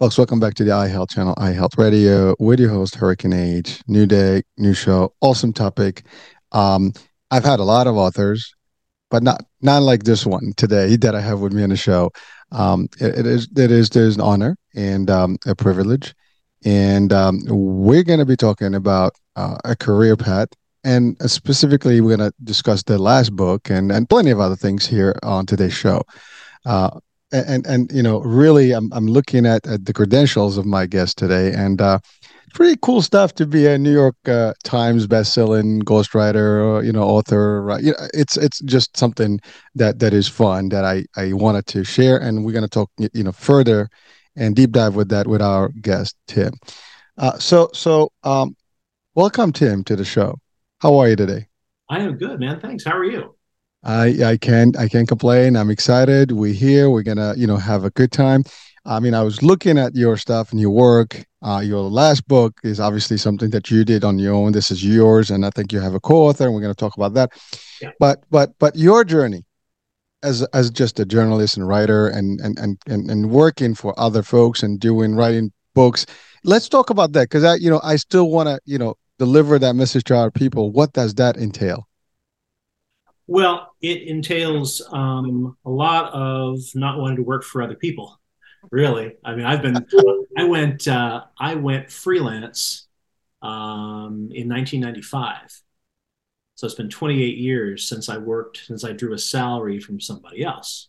Folks, welcome back to the iHealth channel, iHealth Radio, with your host, Hurricane Age. New day, new show, awesome topic. Um, I've had a lot of authors, but not not like this one today that I have with me on the show. Um, it, it is it is an honor and um, a privilege, and um, we're going to be talking about uh, a career path, and specifically we're going to discuss the last book and and plenty of other things here on today's show. Uh, and and you know really i'm i'm looking at, at the credentials of my guest today and uh pretty cool stuff to be a new york uh, times best-selling ghostwriter or, you know author right? You know, it's it's just something that that is fun that i i wanted to share and we're going to talk you know further and deep dive with that with our guest tim. Uh so so um welcome tim to the show. How are you today? I am good man. Thanks. How are you I I can't I can't complain. I'm excited. We're here. We're gonna you know have a good time. I mean, I was looking at your stuff and your work. Uh, your last book is obviously something that you did on your own. This is yours, and I think you have a co-author, and we're going to talk about that. Yeah. But but but your journey as as just a journalist and writer, and and and and, and working for other folks and doing writing books. Let's talk about that because I you know I still want to you know deliver that message to our people. What does that entail? Well, it entails um, a lot of not wanting to work for other people. Really, I mean, I've been, I went, uh, I went freelance um, in 1995. So it's been 28 years since I worked, since I drew a salary from somebody else.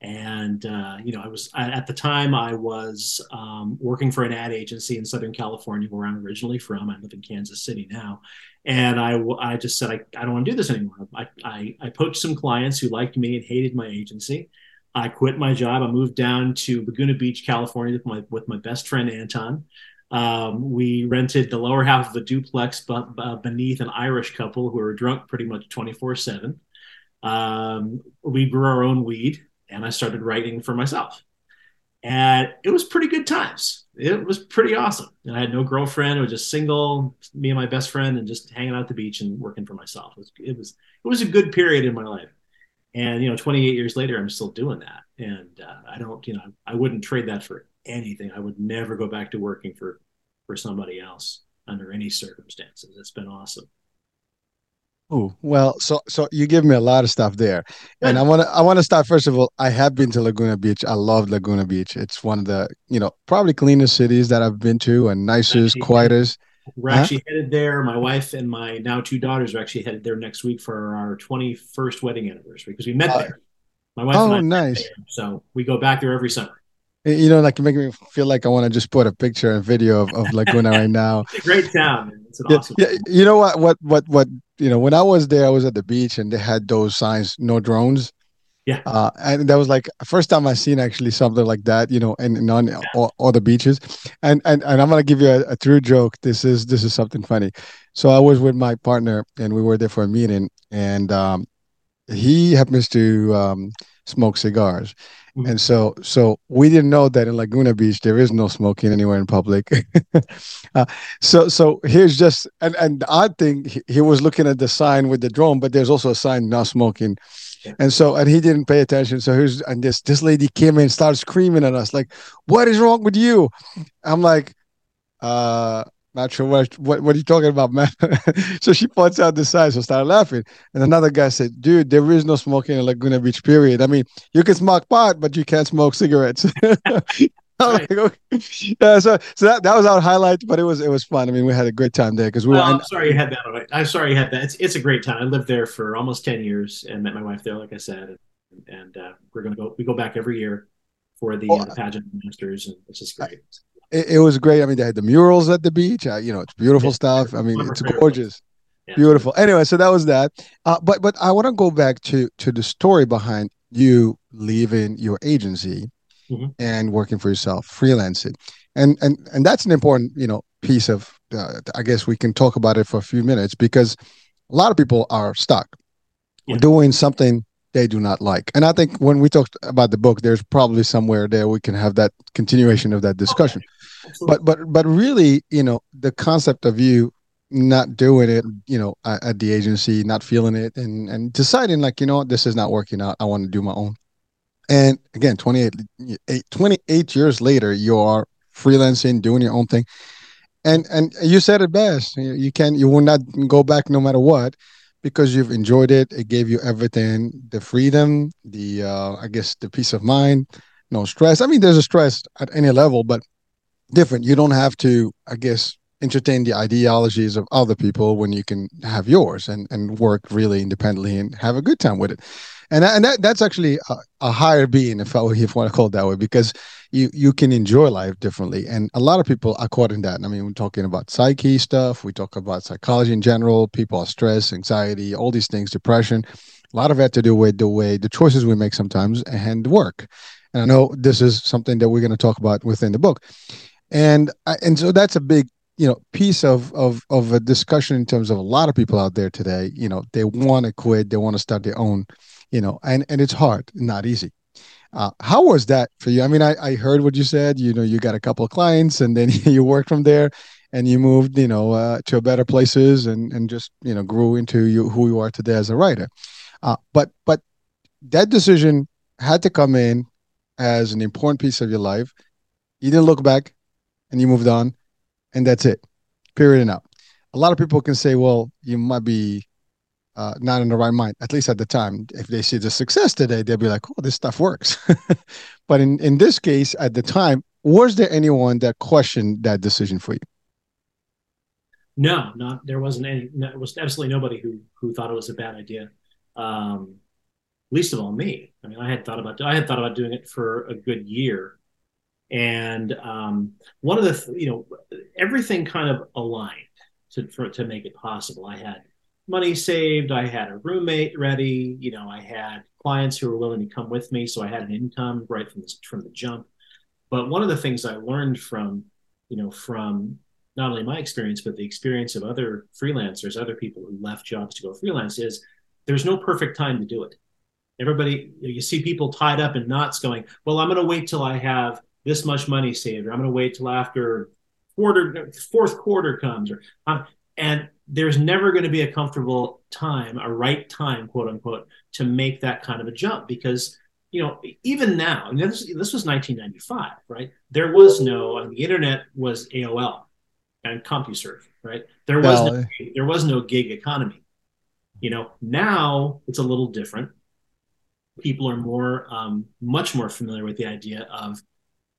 And uh, you know, I was at the time I was um, working for an ad agency in Southern California, where I'm originally from. I live in Kansas City now, and I, I just said I, I don't want to do this anymore. I, I, I poached some clients who liked me and hated my agency. I quit my job. I moved down to Laguna Beach, California, with my with my best friend Anton. Um, we rented the lower half of a duplex but beneath an Irish couple who were drunk pretty much 24 7. Um, we grew our own weed and I started writing for myself. And it was pretty good times. It was pretty awesome. And I had no girlfriend. I was just single, me and my best friend, and just hanging out at the beach and working for myself. It was it was it was a good period in my life. And you know, 28 years later, I'm still doing that. And uh, I don't, you know, I wouldn't trade that for anything. I would never go back to working for for somebody else under any circumstances. It's been awesome. Oh well, so so you give me a lot of stuff there, and I want to I want to start first of all. I have been to Laguna Beach. I love Laguna Beach. It's one of the you know probably cleanest cities that I've been to, and nicest, actually, quietest. We're huh? actually headed there. My wife and my now two daughters are actually headed there next week for our twenty first wedding anniversary because we met uh, there. My wife. Oh, nice. There, so we go back there every summer. You know, like making me feel like I want to just put a picture and video of, of Laguna right now. It's a great town. It's an yeah, awesome. Yeah, you know what? What? What? What? you know, when I was there, I was at the beach and they had those signs, no drones. Yeah. Uh, and that was like first time I seen actually something like that, you know, and, and on yeah. all, all, the beaches. And and and I'm gonna give you a, a, true joke. This is this is something funny. So I was with my partner and we were there for a meeting, and um, he happens to um, smoke cigars. Mm-hmm. And so, so we didn't know that in Laguna Beach there is no smoking anywhere in public. uh, so, so here's just and and the odd thing, he, he, was looking at the sign with the drone, but there's also a sign not smoking. And so, and he didn't pay attention. So here's and this this lady came in, started screaming at us like, "What is wrong with you?" I'm like, uh not sure what what, what are you talking about, man? so she points out the sign, so I started laughing. And another guy said, Dude, there is no smoking in Laguna Beach, period. I mean, you can smoke pot, but you can't smoke cigarettes. Like, okay. yeah, so so that, that was our highlight, but it was it was fun. I mean, we had a great time there because we. Were, I'm sorry you had that. I'm sorry you had that. It's it's a great time. I lived there for almost ten years and met my wife there, like I said, and, and uh, we're gonna go. We go back every year for the, uh, pageant masters, and it's just great. It, it, was great. I mean, they had the murals at the beach. Uh, you know, it's beautiful stuff. I mean, it's gorgeous, yeah. beautiful. Anyway, so that was that. Uh, but but I want to go back to to the story behind you leaving your agency mm-hmm. and working for yourself, freelancing, and and and that's an important you know piece of. Uh, I guess we can talk about it for a few minutes because a lot of people are stuck yeah. doing something they do not like. And I think when we talked about the book, there's probably somewhere there we can have that continuation of that discussion. Okay. But but but really, you know, the concept of you not doing it, you know, at, at, the agency, not feeling it, and and deciding like, you know, this is not working out. I want to do my own. And again, 28, 28 years later, you are freelancing, doing your own thing. And and you said it best. You can you will not go back no matter what because you've enjoyed it. It gave you everything the freedom, the, uh, I guess, the peace of mind, no stress. I mean, there's a stress at any level, but different. You don't have to, I guess, entertain the ideologies of other people when you can have yours and, and work really independently and have a good time with it. And and that, that's actually a, a higher being if I if want to call it that way because you you can enjoy life differently. And a lot of people are caught in that. I mean we're talking about psyche stuff. We talk about psychology in general. People are stress anxiety all these things depression. A lot of that to do with the way the choices we make sometimes and work. And I know this is something that we're going to talk about within the book and and so that's a big you know piece of of of a discussion in terms of a lot of people out there today you know they want to quit they want to start their own you know, and and it's hard, not easy. Uh, how was that for you? I mean, I, I heard what you said. You know, you got a couple of clients, and then you worked from there, and you moved, you know, uh, to better places, and and just you know grew into you, who you are today as a writer. Uh, but but that decision had to come in as an important piece of your life. You didn't look back, and you moved on, and that's it. Period and out. A lot of people can say, well, you might be uh, not in the right mind, at least at the time. If they see the success today, they'll be like, oh, this stuff works. but in, in this case, at the time, was there anyone that questioned that decision for you? No, not there wasn't any. No, was absolutely nobody who who thought it was a bad idea. Um, least of all me. I mean, I had thought about I had thought about doing it for a good year, and um, one of the you know everything kind of aligned to for, to make it possible. I had money saved. I had a roommate ready. You know, I had clients who were willing to come with me, so I had an income right from the, from the jump. But one of the things I learned from, you know, from not only my experience but the experience of other freelancers, other people who left jobs to go freelance, is there's no perfect time to do it. Everybody, you see people tied up in knots, going, "Well, I'm going to wait till I have this much money saved, or I'm going to wait till after quarter fourth quarter comes," or um, and there's never going to be a comfortable time, a right time, quote unquote, to make that kind of a jump because you know even now, mean, this, this was 1995, right? There was no I mean, the internet was AOL and CompuServe, right? There was no, there was no gig economy. You know, now it's a little different. People are more, um, much more familiar with the idea of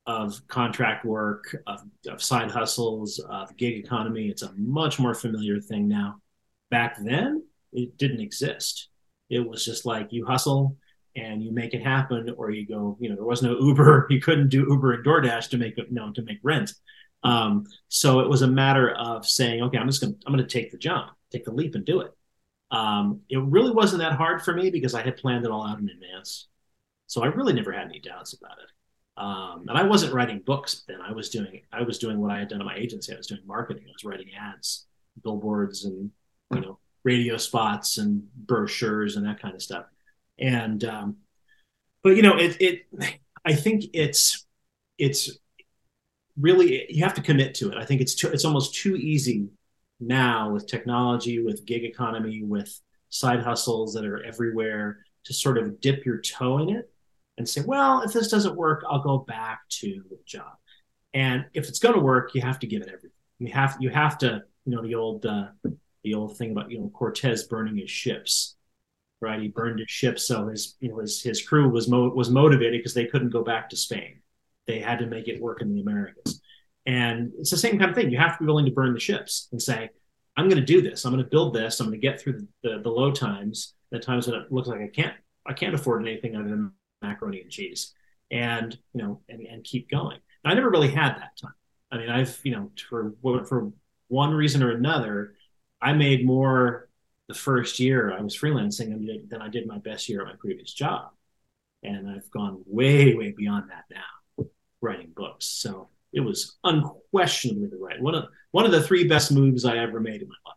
of contract work, of, of side hustles, of gig economy. It's a much more familiar thing now. Back then, it didn't exist. It was just like you hustle and you make it happen, or you go. You know, there was no Uber. You couldn't do Uber and DoorDash to make you know to make rent. Um, so it was a matter of saying, okay, I'm just gonna I'm gonna take the jump, take the leap, and do it. Um, it really wasn't that hard for me because I had planned it all out in advance. So I really never had any doubts about it. Um, and I wasn't writing books then. I was doing I was doing what I had done at my agency. I was doing marketing. I was writing ads, billboards, and you know radio spots and brochures and that kind of stuff. And um, but you know it it I think it's it's really you have to commit to it. I think it's too, it's almost too easy now with technology, with gig economy, with side hustles that are everywhere to sort of dip your toe in it and say, well, if this doesn't work, I'll go back to the job. And if it's going to work, you have to give it everything. You have you have to, you know, the old uh, the old thing about you know Cortez burning his ships, right? He burned his ships so his you know his his crew was mo- was motivated because they couldn't go back to Spain. They had to make it work in the Americas. And it's the same kind of thing. You have to be willing to burn the ships and say, I'm going to do this. I'm going to build this. I'm going to get through the, the, the low times, the times when it looks like I can't I can't afford anything other than macaroni and cheese and you know and, and keep going i never really had that time I mean, I've you know for for one reason or another, I made more the first year I was freelancing than I did my best year at my previous job, and I've gone way way beyond that now, writing books. So it was unquestionably the right one of one of the three best moves I ever made in my life.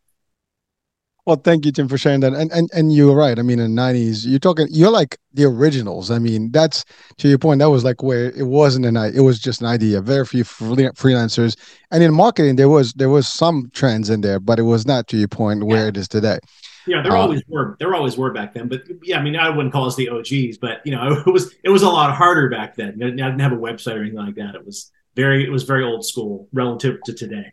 Well, thank you, Tim, for sharing that. And and and you're right. I mean, in the '90s, you're talking. You're like the originals. I mean, that's to your point. That was like where it wasn't an. It was just an idea. Very few freelancers, and in marketing, there was there was some trends in there, but it was not to your point where yeah. it is today. Yeah, there uh, always were. There always were back then. But yeah, I mean, I wouldn't call us the OGs, but you know, it was it was a lot harder back then. I didn't have a website or anything like that. It was very it was very old school relative to today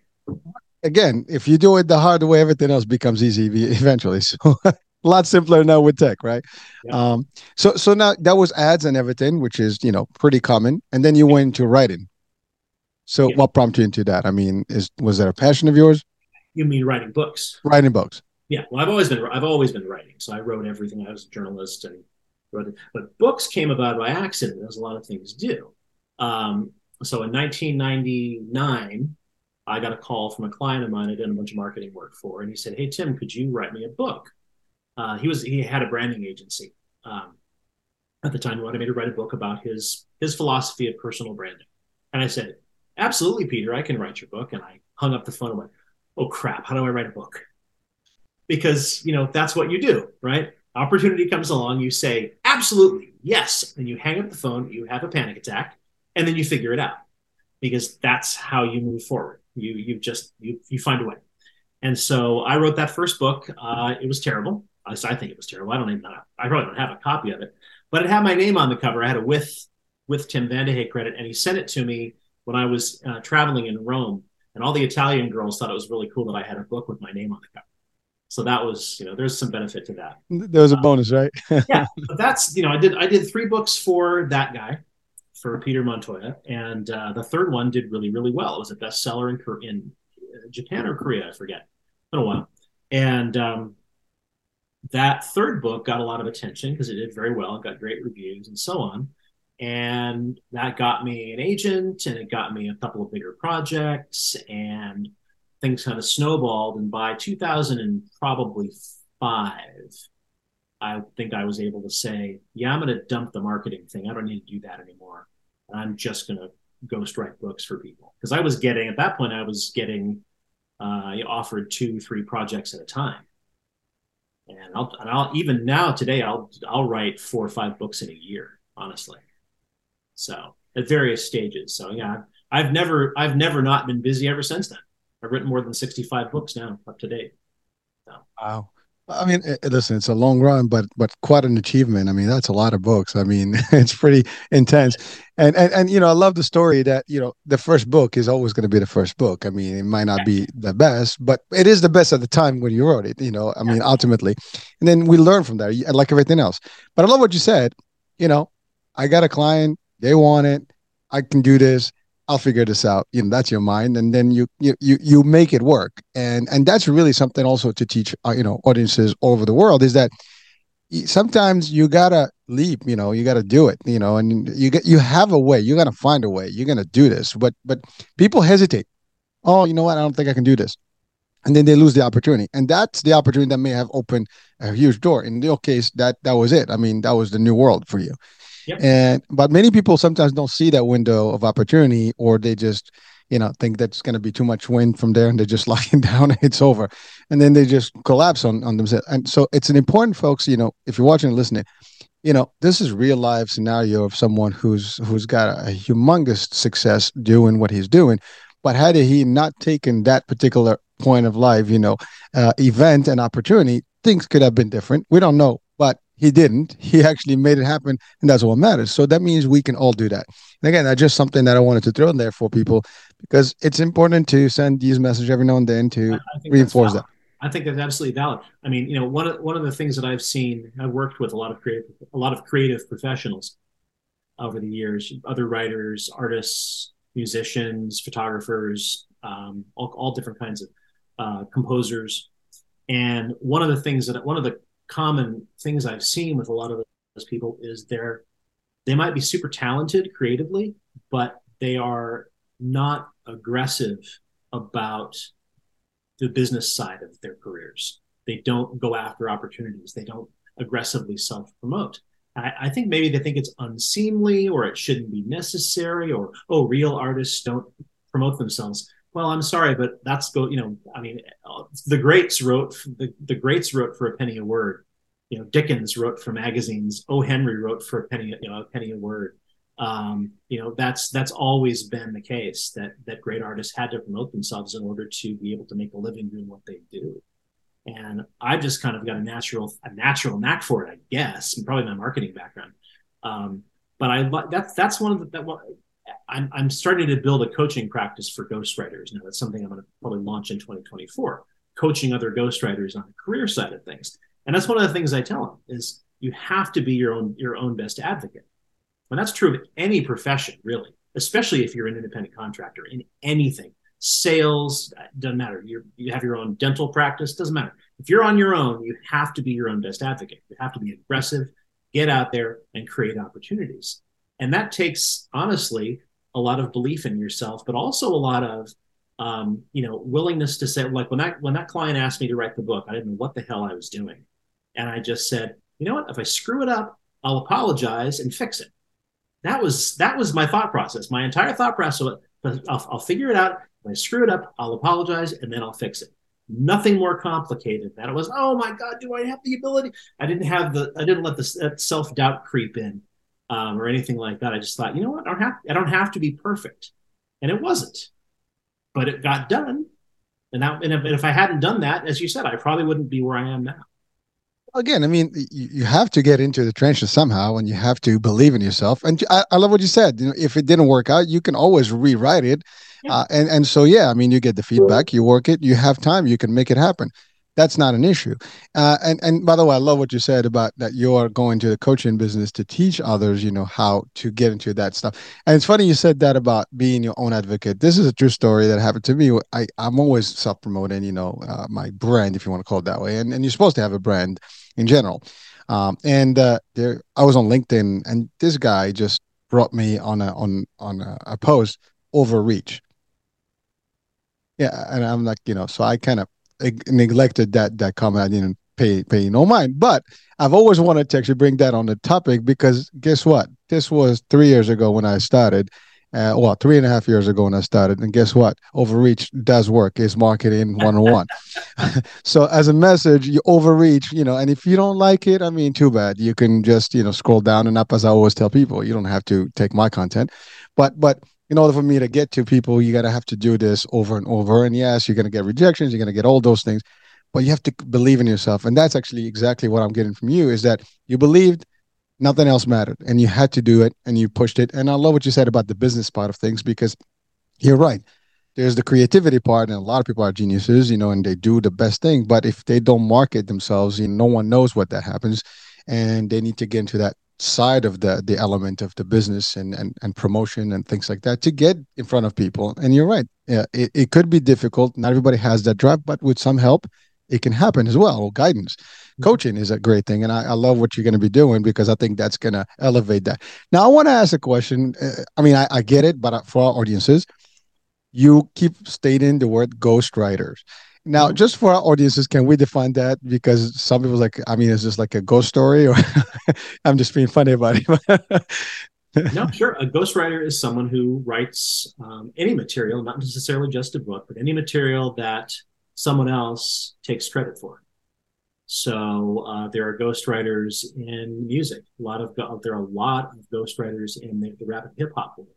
again, if you do it the hard way, everything else becomes easy eventually. So a lot simpler now with tech, right? Yeah. Um, so so now that was ads and everything, which is you know pretty common, and then you yeah. went into writing. So yeah. what prompted you into that? I mean, is was that a passion of yours? You mean writing books? Writing books. Yeah, well, I've always been I've always been writing, so I wrote everything. I was a journalist and wrote it, but books came about by accident, as a lot of things do. Um, so in 1999, I got a call from a client of mine I did a bunch of marketing work for, and he said, "Hey Tim, could you write me a book?" Uh, he was he had a branding agency um, at the time. He wanted me to write a book about his his philosophy of personal branding, and I said, "Absolutely, Peter, I can write your book." And I hung up the phone and went, "Oh crap, how do I write a book?" Because you know that's what you do, right? Opportunity comes along, you say, "Absolutely, yes," and you hang up the phone, you have a panic attack, and then you figure it out because that's how you move forward you you just you you find a way. And so I wrote that first book. Uh, it was terrible. I, I think it was terrible. I don't even know. I probably don't have a copy of it, but it had my name on the cover. I had a with with Tim Vandehey credit, and he sent it to me when I was uh, traveling in Rome. And all the Italian girls thought it was really cool that I had a book with my name on the cover. So that was, you know, there's some benefit to that. There was a um, bonus, right? yeah, but that's, you know, I did I did three books for that guy, for Peter Montoya, and uh, the third one did really, really well. It was a bestseller in in Japan or Korea, I forget. Been a while, and um, that third book got a lot of attention because it did very well. It got great reviews and so on, and that got me an agent, and it got me a couple of bigger projects, and things kind of snowballed. And by 2000 and probably five, I think I was able to say, yeah, I'm going to dump the marketing thing. I don't need to do that anymore. I'm just going to ghost write books for people because I was getting at that point I was getting uh, offered two three projects at a time, and I'll and I'll even now today I'll I'll write four or five books in a year honestly, so at various stages. So yeah, I've never I've never not been busy ever since then. I've written more than sixty five books now up to date. So. Wow. I mean, eh, listen, it's a long run, but but quite an achievement. I mean, that's a lot of books. I mean, it's pretty intense. And and and you know, I love the story that you know the first book is always going to be the first book. I mean, it might not be the best, but it is the best at the time when you wrote it. You know, I mean, ultimately, and then we learn from that, like everything else. But I love what you said. You know, I got a client, they want it, I can do this I'll figure this out. You know, that's your mind, and then you you you make it work. And and that's really something also to teach uh, you know audiences all over the world is that sometimes you gotta leap. You know, you gotta do it. You know, and you get you have a way. You're gonna find a way. You're gonna do this. But but people hesitate. Oh, you know what? I don't think I can do this. And then they lose the opportunity, and that's the opportunity that may have opened a huge door. In your case, that that was it. I mean, that was the new world for you. Yep. And but many people sometimes don't see that window of opportunity, or they just you know think that's going to be too much wind from there, and they're just lying down and it's over, and then they just collapse on on themselves. And so it's an important, folks. You know, if you're watching and listening, you know this is real life scenario of someone who's who's got a humongous success doing what he's doing, but had he not taken that particular point of life, you know, uh, event and opportunity, things could have been different. We don't know, he didn't. He actually made it happen, and that's what matters. So that means we can all do that. And again, that's just something that I wanted to throw in there for people because it's important to send these messages every now and then to reinforce that. I think that's absolutely valid. I mean, you know, one of one of the things that I've seen, I've worked with a lot of creative, a lot of creative professionals over the years, other writers, artists, musicians, photographers, um, all, all different kinds of uh, composers. And one of the things that one of the common things I've seen with a lot of those people is they're they might be super talented creatively, but they are not aggressive about the business side of their careers. They don't go after opportunities. They don't aggressively self promote. I, I, think maybe they think it's unseemly or it shouldn't be necessary or, oh, real artists don't promote themselves. Well, I'm sorry, but that's go, you know, I mean, the greats wrote, the, the greats wrote for a penny a word. You know, Dickens wrote for magazines. O. Henry wrote for a penny, you know, a penny a word. Um, you know, that's that's always been the case that that great artists had to promote themselves in order to be able to make a living doing what they do and I've just kind of got a natural a natural knack for it, I guess, and probably my marketing background. Um, but I that's that's one of the that I'm I'm starting to build a coaching practice for ghostwriters now. That's something I'm going to probably launch in 2024, coaching other ghostwriters on the career side of things. And that's one of the things I tell them is you have to be your own your own best advocate. And that's true of any profession, really, especially if you're an independent contractor in anything sales uh, doesn't matter you you have your own dental practice doesn't matter if you're on your own you have to be your own best advocate you have to be aggressive get out there and create opportunities and that takes honestly a lot of belief in yourself but also a lot of um, you know willingness to say like when that when that client asked me to write the book i didn't know what the hell i was doing and i just said you know what if i screw it up i'll apologize and fix it that was that was my thought process my entire thought process I'll, I'll figure it out if I screw it up, I'll apologize and then I'll fix it. Nothing more complicated than it was. Oh my God, do I have the ability? I didn't have the. I didn't let the self doubt creep in, um, or anything like that. I just thought, you know what? I don't have. I don't have to be perfect, and it wasn't, but it got done. And that, and if, and if I hadn't done that, as you said, I probably wouldn't be where I am now again, I mean, you have to get into the trenches somehow, and you have to believe in yourself. And I, I love what you said. You know, if it didn't work out, you can always rewrite it uh, and and so yeah, I mean, you get the feedback, you work it, you have time, you can make it happen. That's not an issue. Uh, and and by the way, I love what you said about that you're going to the coaching business to teach others, you know, how to get into that stuff. And it's funny you said that about being your own advocate. This is a true story that happened to me. I I'm always self promoting, you know, uh, my brand, if you want to call it that way. And and you're supposed to have a brand in general. Um, and uh, there, I was on LinkedIn, and this guy just brought me on a on on a, a post overreach yeah, and I'm like, you know, so I kind of neglected that that comment. I didn't pay pay no mind, but I've always wanted to actually bring that on the topic because guess what? This was three years ago when I started. Uh, well, three and a half years ago when I started, and guess what? Overreach does work. Is marketing one on one. So as a message, you overreach, you know, and if you don't like it, I mean, too bad. You can just you know scroll down and up. As I always tell people, you don't have to take my content, but but in order for me to get to people, you got to have to do this over and over. And yes, you're going to get rejections, you're going to get all those things, but you have to believe in yourself. And that's actually exactly what I'm getting from you is that you believed nothing else mattered and you had to do it and you pushed it. And I love what you said about the business part of things because you're right. There's the creativity part, and a lot of people are geniuses, you know, and they do the best thing. But if they don't market themselves, you know, no one knows what that happens. And they need to get into that side of the the element of the business and and, and promotion and things like that to get in front of people. And you're right. Yeah it, it could be difficult. Not everybody has that drive but with some help it can happen as well. Guidance. Mm-hmm. coaching is a great thing and I, I love what you're going to be doing because i think that's going to elevate that. Now i want to ask a question. Uh, i mean I, I get it but for our audiences you keep stating the word ghostwriters now, mm-hmm. just for our audiences, can we define that? Because some people like, I mean, is this like a ghost story, or I'm just being funny about it? no, sure. A ghostwriter is someone who writes um, any material, not necessarily just a book, but any material that someone else takes credit for. So uh, there are ghostwriters in music. A lot of there are a lot of ghostwriters in the, the rap and hip hop world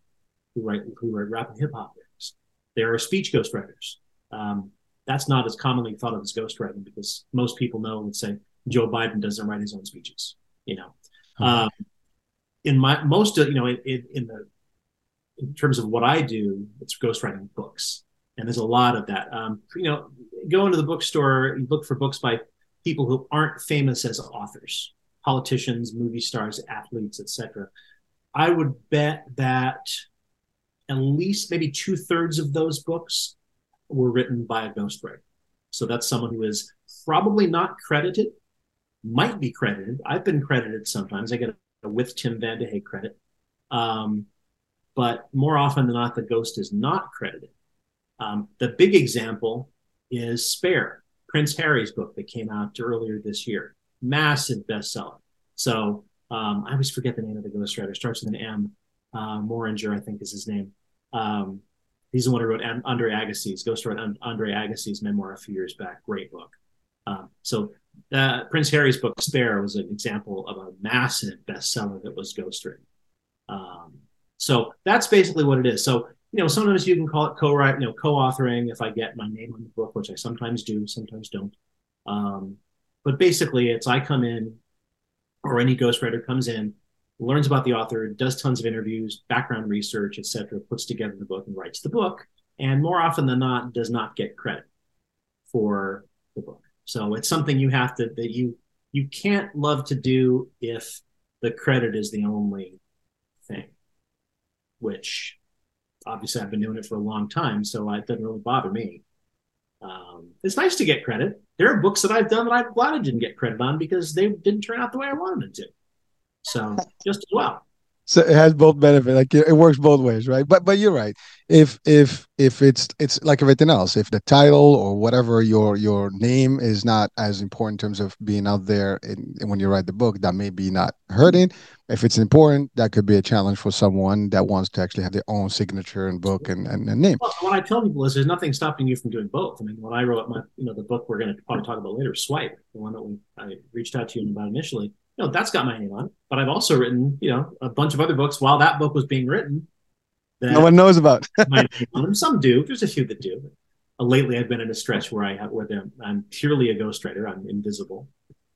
who write who write rap and hip hop lyrics. There are speech ghostwriters. Um, that's not as commonly thought of as ghostwriting because most people know and say Joe Biden doesn't write his own speeches. You know, mm-hmm. um, in my most of you know in, in, the in terms of what I do, it's ghostwriting books, and there's a lot of that. Um, you know, go into the bookstore, you look for books by people who aren't famous as authors, politicians, movie stars, athletes, etc. I would bet that at least maybe two thirds of those books were written by a ghostwriter. So that's someone who is probably not credited, might be credited. I've been credited sometimes. I get a with Tim Vandehey credit. Um, but more often than not, the ghost is not credited. Um, the big example is Spare, Prince Harry's book that came out earlier this year. Massive bestseller. So um, I always forget the name of the ghostwriter. Starts with an M. Uh, Moehringer, I think, is his name. Um, he's the one who wrote Andre Agassi's. Ghost wrote Andre Agassi's memoir a few years back. Great book. Um, so uh, Prince Harry's book Spare was an example of a massive bestseller that was ghostwritten. Um, so that's basically what it is. So you know, sometimes you can call it co-write, you know, co-authoring if I get my name on the book, which I sometimes do, sometimes don't. Um, but basically, it's I come in, or any ghostwriter comes in, learns about the author, does tons of interviews, background research, etc., puts together the book and writes the book, and more often than not, does not get credit for the book. So it's something you have to that you you can't love to do if the credit is the only thing, which obviously I've been doing it for a long time, so it doesn't really bother me. Um, it's nice to get credit. There are books that I've done that I'm glad I didn't get credit on because they didn't turn out the way I wanted them to. So just as well. So it has both benefits like it, works both ways right? But but you're right. If if if it's it's like everything else if the title or whatever your your name is not as important in terms of being out there and when you write the book that may be not hurting. If it's important that could be a challenge for someone that wants to actually have their own signature and book and, and, and name. Well, what i tell people is there's nothing stopping you from doing both. I mean when i wrote my you know the book we're going to probably talk about later swipe the one that we, i reached out to you about initially you know, that's got my name on it. But I've also written, you know, a bunch of other books while that book was being written. no one knows about. my name on them. Some do. There's a few that do. Uh, lately, I've been in a stretch where I have where I'm purely a ghostwriter. I'm invisible.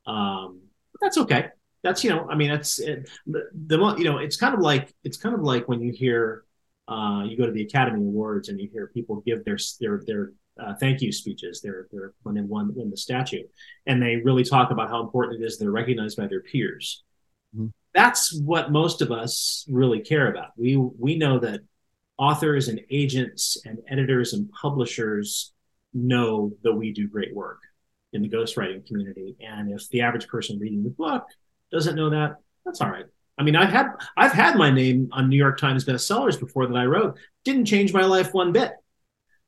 Um, but that's okay. That's you know, I mean, that's it, the, the you know, it's kind of like it's kind of like when you hear uh, you go to the Academy Awards and you hear people give their their their uh, thank you speeches. They're they're when they won win the statue, and they really talk about how important it is they're recognized by their peers. Mm-hmm. That's what most of us really care about. We we know that authors and agents and editors and publishers know that we do great work in the ghostwriting community, and if the average person reading the book doesn't know that, that's all right. I mean, I've had I've had my name on New York Times bestsellers before that I wrote. Didn't change my life one bit.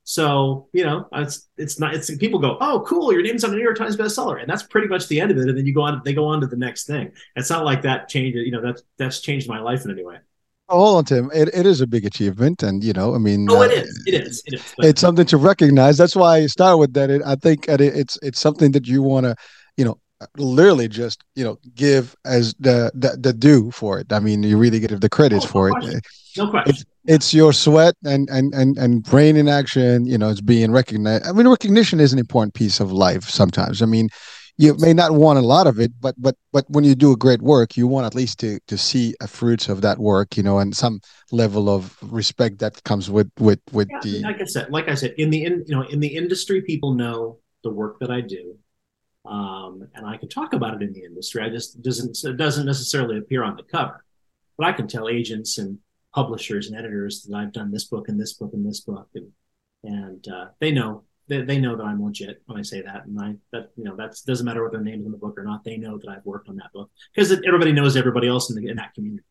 So you know, it's it's not. It's people go, oh, cool, your name's on the New York Times bestseller, and that's pretty much the end of it. And then you go on, they go on to the next thing. It's not like that changed. You know, that's that's changed my life in any way. Oh, hold on, Tim. It, it is a big achievement, and you know, I mean, oh, it uh, is, it is, it is. But- it's something to recognize. That's why I start with that. It, I think it, it's it's something that you want to, you know, literally just you know give as the the, the due for it. I mean, you really give the credits oh, for no it. Question. No question. It's, it's your sweat and and and and brain in action you know it's being recognized i mean recognition is an important piece of life sometimes i mean you may not want a lot of it but but but when you do a great work you want at least to to see a fruits of that work you know and some level of respect that comes with with with yeah, the like i said like i said in the in you know in the industry people know the work that i do um, and i can talk about it in the industry i just doesn't it doesn't necessarily appear on the cover but i can tell agents and publishers and editors that I've done this book and this book and this book, and and uh, they know they, they know that I'm legit when I say that, and I that you know that doesn't matter what their name's in the book or not. They know that I've worked on that book because everybody knows everybody else in, the, in that community.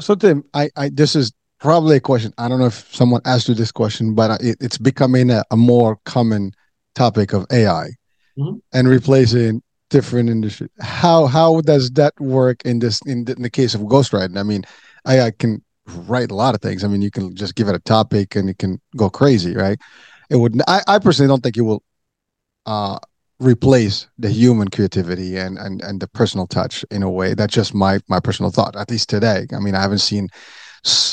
So Tim, I, I this is probably a question. I don't know if someone asked you this question, but it, it's becoming a, a, more common topic of AI mm-hmm. and replacing different industry. How how does that work in this in the, in the case of ghostwriting? I mean, I, I can write a lot of things. I mean, you can just give it a topic and it can go crazy, right? It would. I, I personally don't think it will uh, replace the human creativity and, and and the personal touch in a way. That's just my my personal thought. At least today. I mean, I haven't seen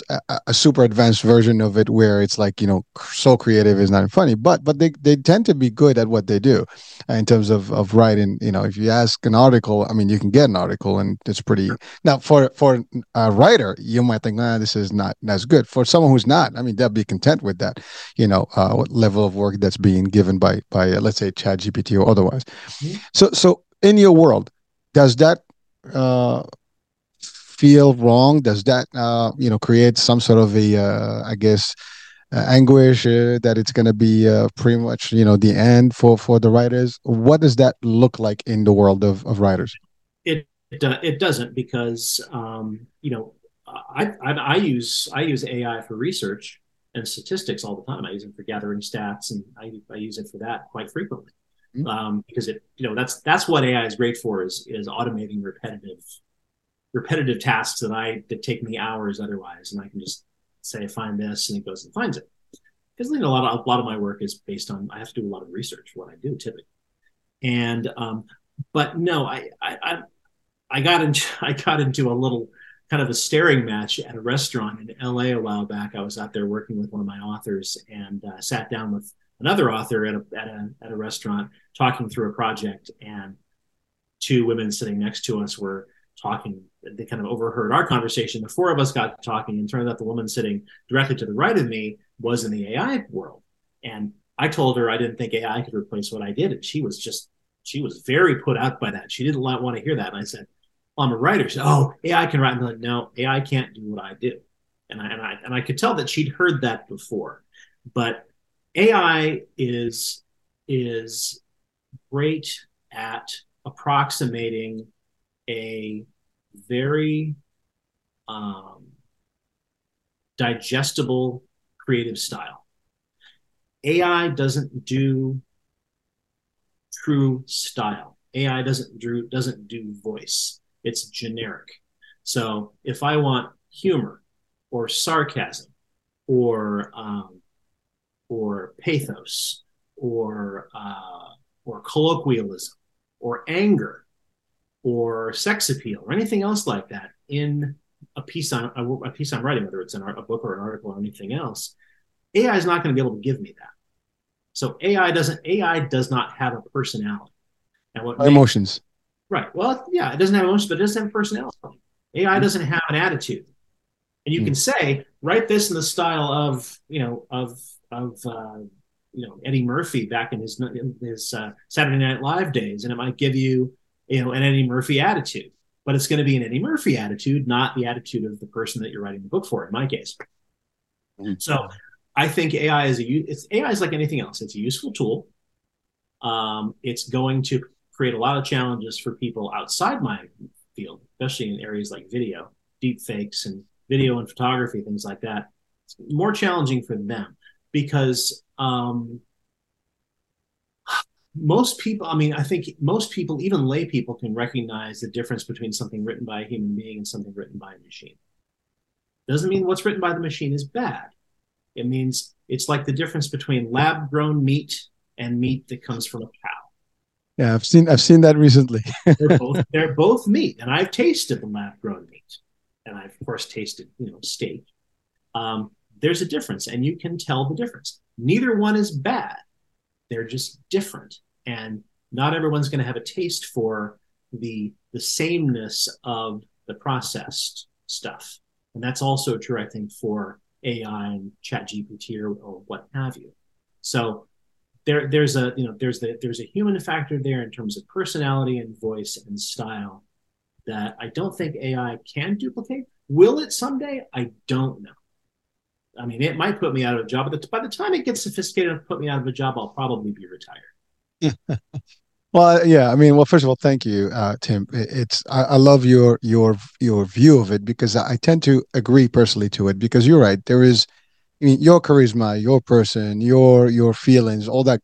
a, a, super advanced version of it where it's like you know so creative is not funny but but they, they tend to be good at what they do uh, in terms of of writing you know if you ask an article i mean you can get an article and it's pretty now for for a writer you might think nah this is not as good. For someone who's not i mean they'll be content with that you know uh, what level of work that's being given by by uh, let's say chat gpt or otherwise. Mm-hmm. so so in your world does that uh feel wrong? Does that uh, you know create some sort of a uh, I guess uh, anguish uh, that it's going to be uh, pretty much you know the end for for the writers? What does that look like in the world of, of writers? It it, it doesn't because um, you know I, I, I use I use AI for research and statistics all the time. I use it for gathering stats, and I, I use it for that quite frequently mm-hmm. um, because it you know that's that's what AI is great for is is automating repetitive repetitive tasks that I that take me hours otherwise, and I can just say find this, and it goes and finds it. Because you know, a lot of a lot of my work is based on I have to do a lot of research what I do typically, and um, but no, I I I, I got into I got into a little kind of a staring match at a restaurant in LA a while back. I was out there working with one of my authors and uh, sat down with another author at a, at a at a restaurant talking through a project, and two women sitting next to us were talking. They kind of overheard our conversation. The four of us got talking, and turned out the woman sitting directly to the right of me was in the AI world. And I told her I didn't think AI could replace what I did, and she was just she was very put out by that. She didn't want to hear that, and I said, well, "I'm a writer." She said, "Oh, AI can write." I'm like, "No, AI can't do what I do," and I and I and I could tell that she'd heard that before, but AI is is great at approximating a very um, digestible creative style. AI doesn't do true style. AI doesn't do doesn't do voice. It's generic. So if I want humor or sarcasm or um, or pathos or uh, or colloquialism or anger or sex appeal or anything else like that in a piece on a, a piece I'm writing, whether it's an, a book or an article or anything else, AI is not going to be able to give me that. So AI doesn't AI does not have a personality. And what emotions. Makes, right. Well, yeah, it doesn't have emotions, but it doesn't have personality. AI mm-hmm. doesn't have an attitude. And you mm-hmm. can say, write this in the style of, you know, of of uh, you know Eddie Murphy back in his his uh, Saturday Night Live days, and it might give you you know an Eddie Murphy attitude, but it's going to be an Eddie Murphy attitude, not the attitude of the person that you're writing the book for. In my case, mm-hmm. so I think AI is a it's AI is like anything else. It's a useful tool. Um, it's going to create a lot of challenges for people outside my field, especially in areas like video, deep fakes, and video and photography, things like that. It's more challenging for them because um, most people, I mean, I think most people, even lay people, can recognize the difference between something written by a human being and something written by a machine. Doesn't mean what's written by the machine is bad. It means it's like the difference between lab grown meat and meat that comes from a cow. Yeah, I've seen I've seen that recently. they're, both, they're both meat, and I've tasted the lab grown meat, and I've of course tasted you know steak. Um, there's a difference and you can tell the difference. Neither one is bad. They're just different. And not everyone's going to have a taste for the the sameness of the processed stuff. And that's also true, I think, for AI and chat GPT or, or what have you. So there there's a you know there's the there's a human factor there in terms of personality and voice and style that I don't think AI can duplicate. Will it someday? I don't know. I mean, it might put me out of a job, but by the time it gets sophisticated and put me out of a job, I'll probably be retired. well, yeah. I mean, well, first of all, thank you, uh, Tim. It's I, I, love your your your view of it because I tend to agree personally to it because you're right. There is, I mean, your charisma, your person, your your feelings, all that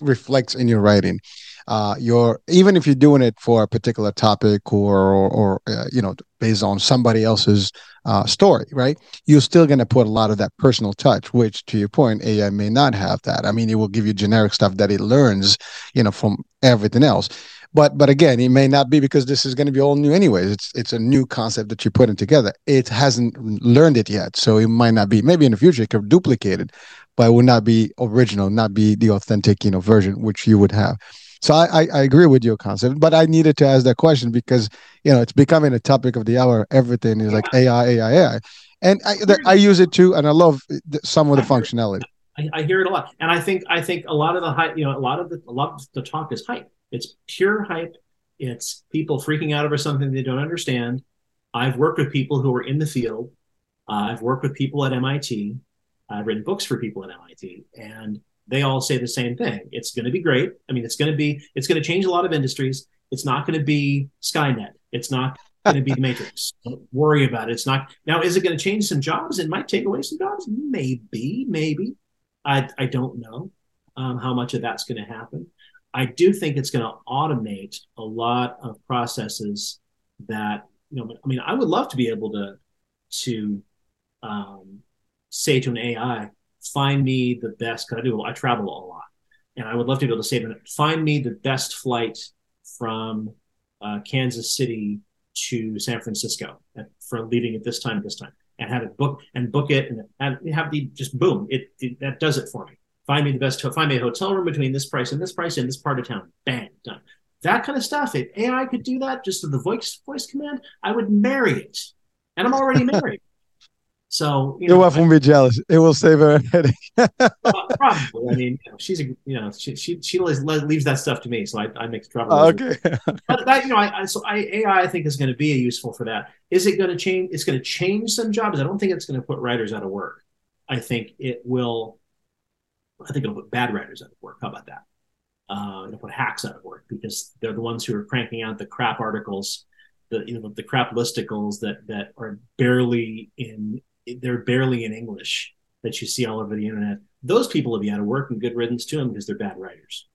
reflects in your writing uh, you're even if you're doing it for a particular topic or or, or uh, you know based on somebody else's uh, story, right? You're still going to put a lot of that personal touch, which, to your point, AI may not have that. I mean, it will give you generic stuff that it learns, you know, from everything else. But but again, it may not be because this is going to be all new anyways. It's it's a new concept that you're putting together. It hasn't learned it yet, so it might not be. Maybe in the future it could duplicate it, but it would not be original, not be the authentic, you know, version which you would have. So I, I, I, agree with your concept, but I needed to ask that question because you know it's becoming a topic of the hour. Everything is like AI, AI, AI, and I, I use it too, and I love some of the functionality. I, I, hear it a lot, and I think I think a lot of the hype, you know, a lot of the a lot of the talk is hype. It's pure hype. It's people freaking out over something they don't understand. I've worked with people who are in the field. Uh, I've worked with people at MIT. I've written books for people at MIT, and they all say the same thing. It's going to be great. I mean, it's going to be, it's going to change a lot of industries. It's not going to be Skynet. It's not going to be the matrix. Don't worry about it. It's not now. Is it going to change some jobs? It might take away some jobs. Maybe, maybe. I I don't know um, how much of that's going to happen. I do think it's going to automate a lot of processes that you know. I mean, I would love to be able to to um, say to an AI, find me the best. Because I do, I travel a lot, and I would love to be able to say to it, find me the best flight from uh, Kansas City to San Francisco for leaving at this time, this time, and have it book and book it, and, and have the just boom, it, it that does it for me. Find me the best, find me a hotel room between this price and this price in this part of town. Bang, done. That kind of stuff. If AI could do that just with the voice voice command, I would marry it, and I'm already married. So you your wife won't be jealous. It will save her a headache. probably. I mean, you know, she's a you know she she she leaves that stuff to me, so I, I make trouble. Oh, okay. but that you know, I, I so I, AI I think is going to be useful for that. Is it going to change? It's going to change some jobs. I don't think it's going to put writers out of work. I think it will. I think it'll put bad writers out of work. How about that? Uh, it'll put hacks out of work because they're the ones who are cranking out the crap articles the you know the crap listicles that that are barely in they're barely in English that you see all over the internet. Those people will be out of work and good riddance to them because they're bad writers.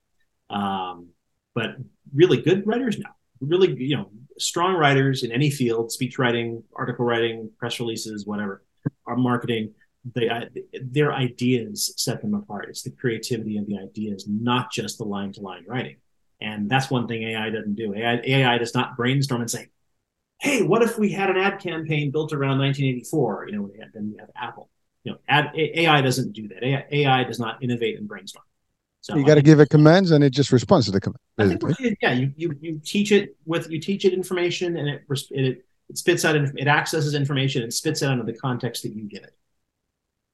Um, but really good writers, no. Really, you know, strong writers in any field, speech writing, article writing, press releases, whatever, are marketing. They, uh, their ideas set them apart. It's the creativity of the ideas, not just the line to line writing. And that's one thing AI doesn't do. AI, AI does not brainstorm and say, hey, what if we had an ad campaign built around 1984? You know, then we have Apple. You know, ad, AI doesn't do that. AI, AI does not innovate and brainstorm. So you got to give it commands, and it just responds to the command. I think, yeah, you, you you teach it with you teach it information, and it it, it spits out it accesses information and spits it out of the context that you give it.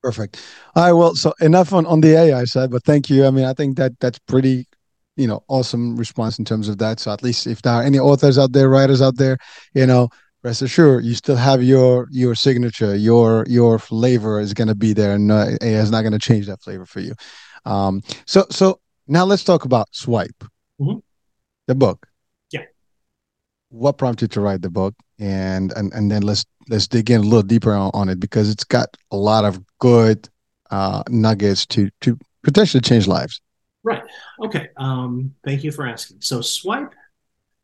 Perfect. All right. Well, so enough on on the AI side, but thank you. I mean, I think that that's pretty you know awesome response in terms of that. So at least if there are any authors out there writers out there you know rest assured you still have your your signature. Your your flavor is going to be there and uh, AI is not going to change that flavor for you. Um so so now let's talk about swipe. Mm-hmm. the book. Yeah. What prompted you to write the book? And and and then let's let's dig in a little deeper on, on it because it's got a lot of good uh nuggets to to potentially change lives Right. Okay. Um, thank you for asking. So, swipe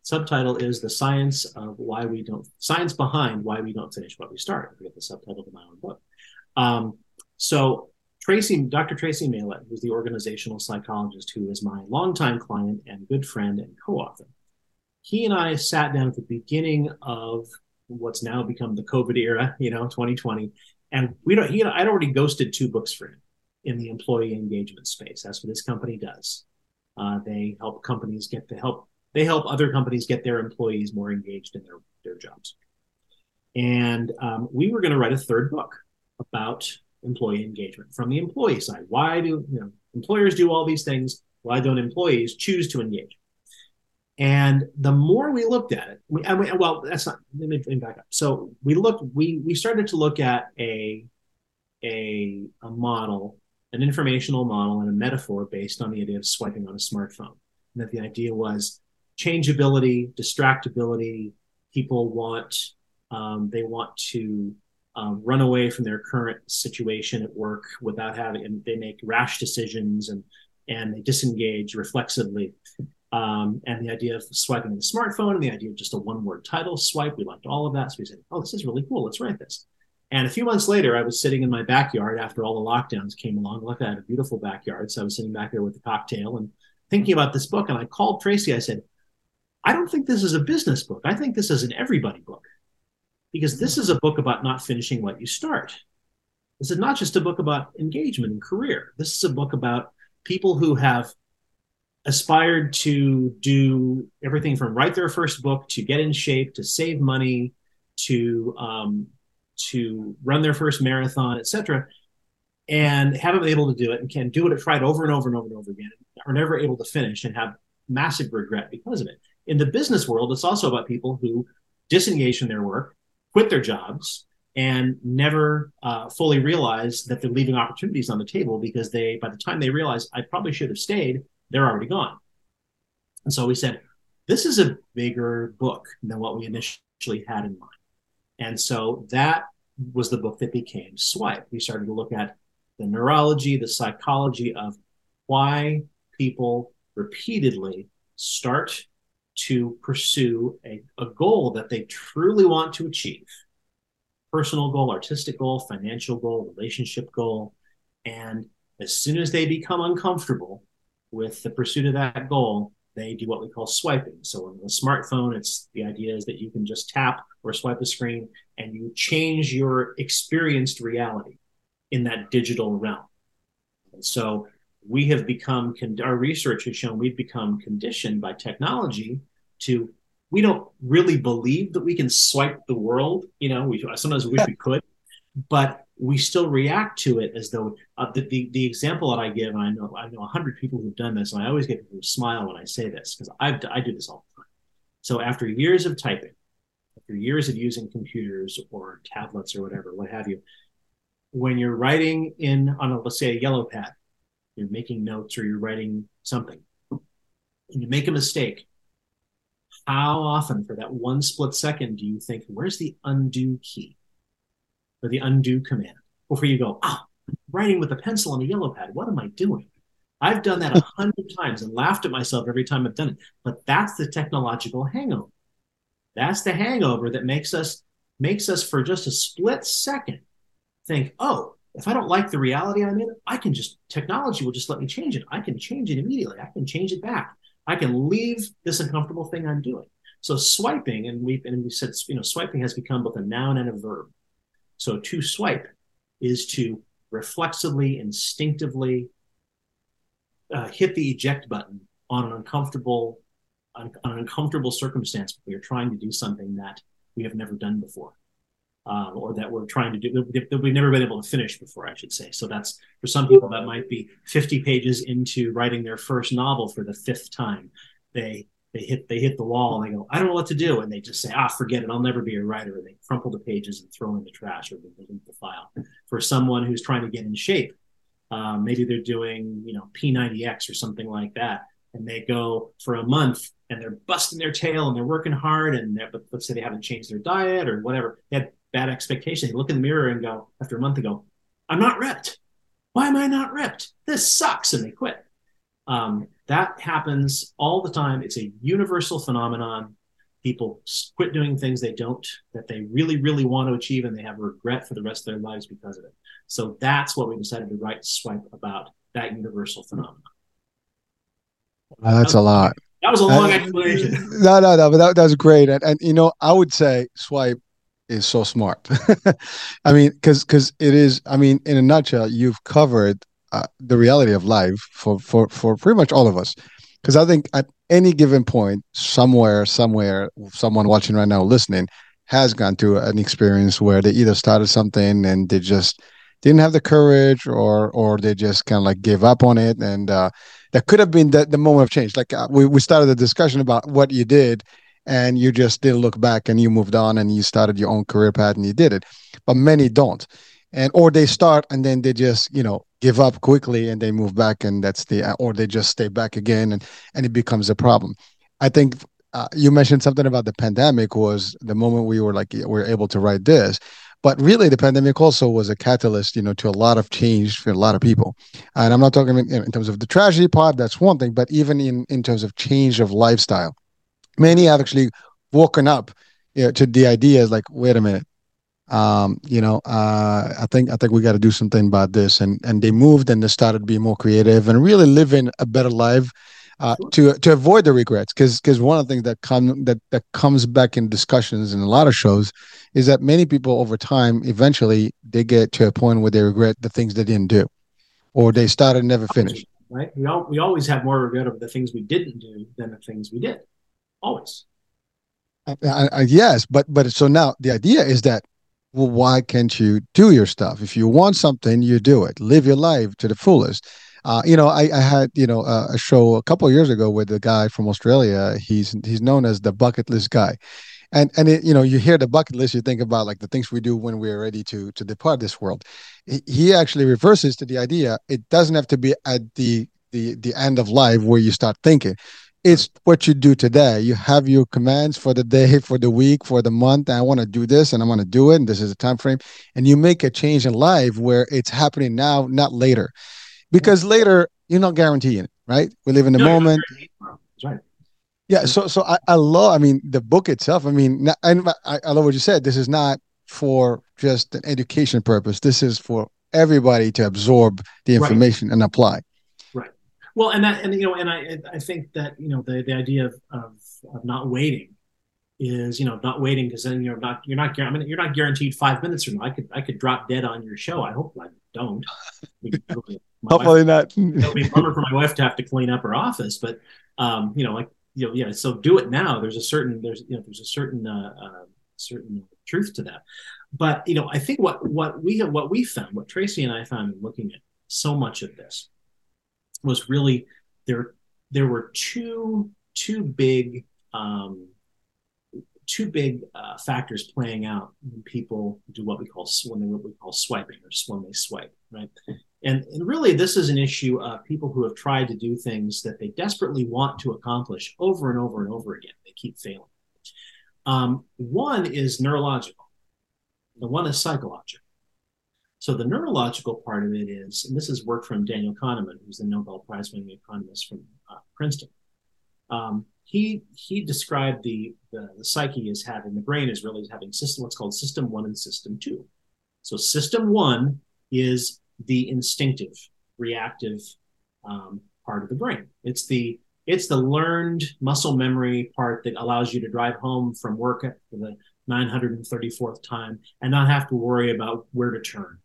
subtitle is the science of why we don't science behind why we don't finish what we start. I forget the subtitle of my own book. Um, so Tracy, Dr. Tracy Maylett, who's the organizational psychologist who is my longtime client and good friend and co-author, he and I sat down at the beginning of what's now become the COVID era, you know, 2020, and we don't. He, I'd already ghosted two books for him in the employee engagement space. That's what this company does. Uh, they help companies get to help. They help other companies get their employees more engaged in their their jobs. And um, we were going to write a third book about employee engagement from the employee side. Why do you know employers do all these things? Why don't employees choose to engage? And the more we looked at it, we, we, well, that's not. Let me, let me back up. So we looked. We we started to look at a a, a model an informational model and a metaphor based on the idea of swiping on a smartphone. And that the idea was changeability, distractibility. People want um, they want to um, run away from their current situation at work without having, and they make rash decisions and and they disengage reflexively. Um, and the idea of swiping on the smartphone and the idea of just a one word title swipe, we liked all of that. So we said, oh, this is really cool. Let's write this. And a few months later, I was sitting in my backyard after all the lockdowns came along. Look, I had a beautiful backyard. So I was sitting back there with a cocktail and thinking about this book. And I called Tracy. I said, I don't think this is a business book. I think this is an everybody book because this is a book about not finishing what you start. This is not just a book about engagement and career. This is a book about people who have aspired to do everything from write their first book to get in shape to save money to um, to run their first marathon, etc., and haven't been able to do it and can do it, tried over and over and over and over again, are never able to finish and have massive regret because of it. In the business world, it's also about people who disengage from their work, quit their jobs, and never uh, fully realize that they're leaving opportunities on the table because they, by the time they realize I probably should have stayed, they're already gone. And so we said, this is a bigger book than what we initially had in mind. And so that was the book that became Swipe. We started to look at the neurology, the psychology of why people repeatedly start to pursue a, a goal that they truly want to achieve personal goal, artistic goal, financial goal, relationship goal. And as soon as they become uncomfortable with the pursuit of that goal, they do what we call swiping. So on the smartphone, it's the idea is that you can just tap or swipe a screen and you change your experienced reality in that digital realm. And so we have become, our research has shown we've become conditioned by technology to, we don't really believe that we can swipe the world. You know, we sometimes wish we could, but we still react to it as though uh, the, the, the example that I give, and I know I know a hundred people who've done this, and I always get people to smile when I say this because I I do this all the time. So after years of typing, after years of using computers or tablets or whatever, what have you, when you're writing in on a let's say a yellow pad, you're making notes or you're writing something, and you make a mistake. How often, for that one split second, do you think, "Where's the undo key?" Or the undo command before you go, ah, oh, writing with a pencil on a yellow pad. What am I doing? I've done that a hundred times and laughed at myself every time I've done it. But that's the technological hangover. That's the hangover that makes us makes us for just a split second think, oh, if I don't like the reality I'm in, I can just technology will just let me change it. I can change it immediately. I can change it back. I can leave this uncomfortable thing I'm doing. So swiping, and we and we said, you know, swiping has become both a noun and a verb. So to swipe is to reflexively, instinctively uh, hit the eject button on an uncomfortable on, an uncomfortable circumstance. We are trying to do something that we have never done before, um, or that we're trying to do that we've never been able to finish before. I should say. So that's for some people that might be 50 pages into writing their first novel for the fifth time. They they hit they hit the wall and they go, I don't know what to do, and they just say, ah, forget it, I'll never be a writer, and they crumple the pages and throw in the trash or they delete the file. For someone who's trying to get in shape, um, maybe they're doing you know P90X or something like that, and they go for a month and they're busting their tail and they're working hard, and but let's say they haven't changed their diet or whatever, they had bad expectations. They look in the mirror and go after a month, they go, I'm not ripped. Why am I not ripped? This sucks, and they quit. Um, that happens all the time. It's a universal phenomenon. People quit doing things they don't, that they really, really want to achieve, and they have regret for the rest of their lives because of it. So that's what we decided to write Swipe about that universal phenomenon. Uh, that's that a lot. That was a long explanation. No, no, no, but that, that was great. And, and, you know, I would say Swipe is so smart. I mean, because because it is. I mean, in a nutshell, you've covered uh, the reality of life for for for pretty much all of us. Because i think at any given point somewhere somewhere someone watching right now listening has gone through an experience where they either started something and they just didn't have the courage or or they just kind of like gave up on it. And uh, that could have been the, the moment of change. Like uh, we, we started a discussion about what you did and you just didn't look back and you moved on and you started your own career path and you did it. But many don't and or they start and then they just you know give up quickly and they move back and that's the or they just stay back again and and it becomes a problem. I think uh, you mentioned something about the pandemic was the moment we were like we we're able to write this but really the pandemic also was a catalyst you know to a lot of change for a lot of people. And i'm not talking in, in terms of the tragedy part that's one thing but even in in terms of change of lifestyle many have actually woken up you know, to the ideas like wait a minute um, you know, uh, I think I think we got to do something about this. And and they moved and they started being more creative and really living a better life uh, to to avoid the regrets. Because because one of the things that come that that comes back in discussions in a lot of shows is that many people over time eventually they get to a point where they regret the things they didn't do, or they started and never finished. Right. We all we always have more regret of the things we didn't do than the things we did. Always. Uh, uh, yes, but but so now the idea is that well, why can't you do your stuff? If you want something, you do it. Live your life to the fullest. Uh, you know, I, I had you know uh, a show a couple years ago with a guy from Australia. He's he's known as the bucket list guy, and and it, you know you hear the bucket list, you think about like the things we do when we're ready to to depart this world. He actually reverses to the idea it doesn't have to be at the the the end of life where you start thinking it's what you do today. You have your commands for the day, for the week, for the month. I want to do this and I want to do it. And this is a time frame. And you make a change in life where it's happening now, not later. Because later, you're not guaranteeing it, right? We live in the no, moment. That's right. Yeah. So so I, I love, I mean, the book itself, I mean, and I, I love what you said. This is not for just an education purpose. This is for everybody to absorb the information right. and apply. Well, and that, and you know, and I, I think that you know the the idea of of, of not waiting is you know not waiting because then you're not you're not I mean you're not guaranteed five minutes from now. I could I could drop dead on your show. I hope I don't. Hopefully wife, not. it'll be a bummer for my wife to have to clean up her office, but um, you know, like you know, yeah. So do it now. There's a certain there's you know there's a certain uh, uh, certain truth to that. But you know, I think what what we what we found, what Tracy and I found in looking at so much of this was really there. There were two two big um, two big uh, factors playing out when people do what we call when they what we call swiping or when they swipe, right? And, and really, this is an issue of people who have tried to do things that they desperately want to accomplish over and over and over again. They keep failing. Um, one is neurological, the one is psychological. So the neurological part of it is, and this is work from Daniel Kahneman, who's the Nobel Prize winning economist from uh, Princeton. Um, he he described the, the, the psyche as having the brain is really having system what's called system one and system two. So system one is the instinctive, reactive um, part of the brain. It's the it's the learned muscle memory part that allows you to drive home from work for the 934th time and not have to worry about where to turn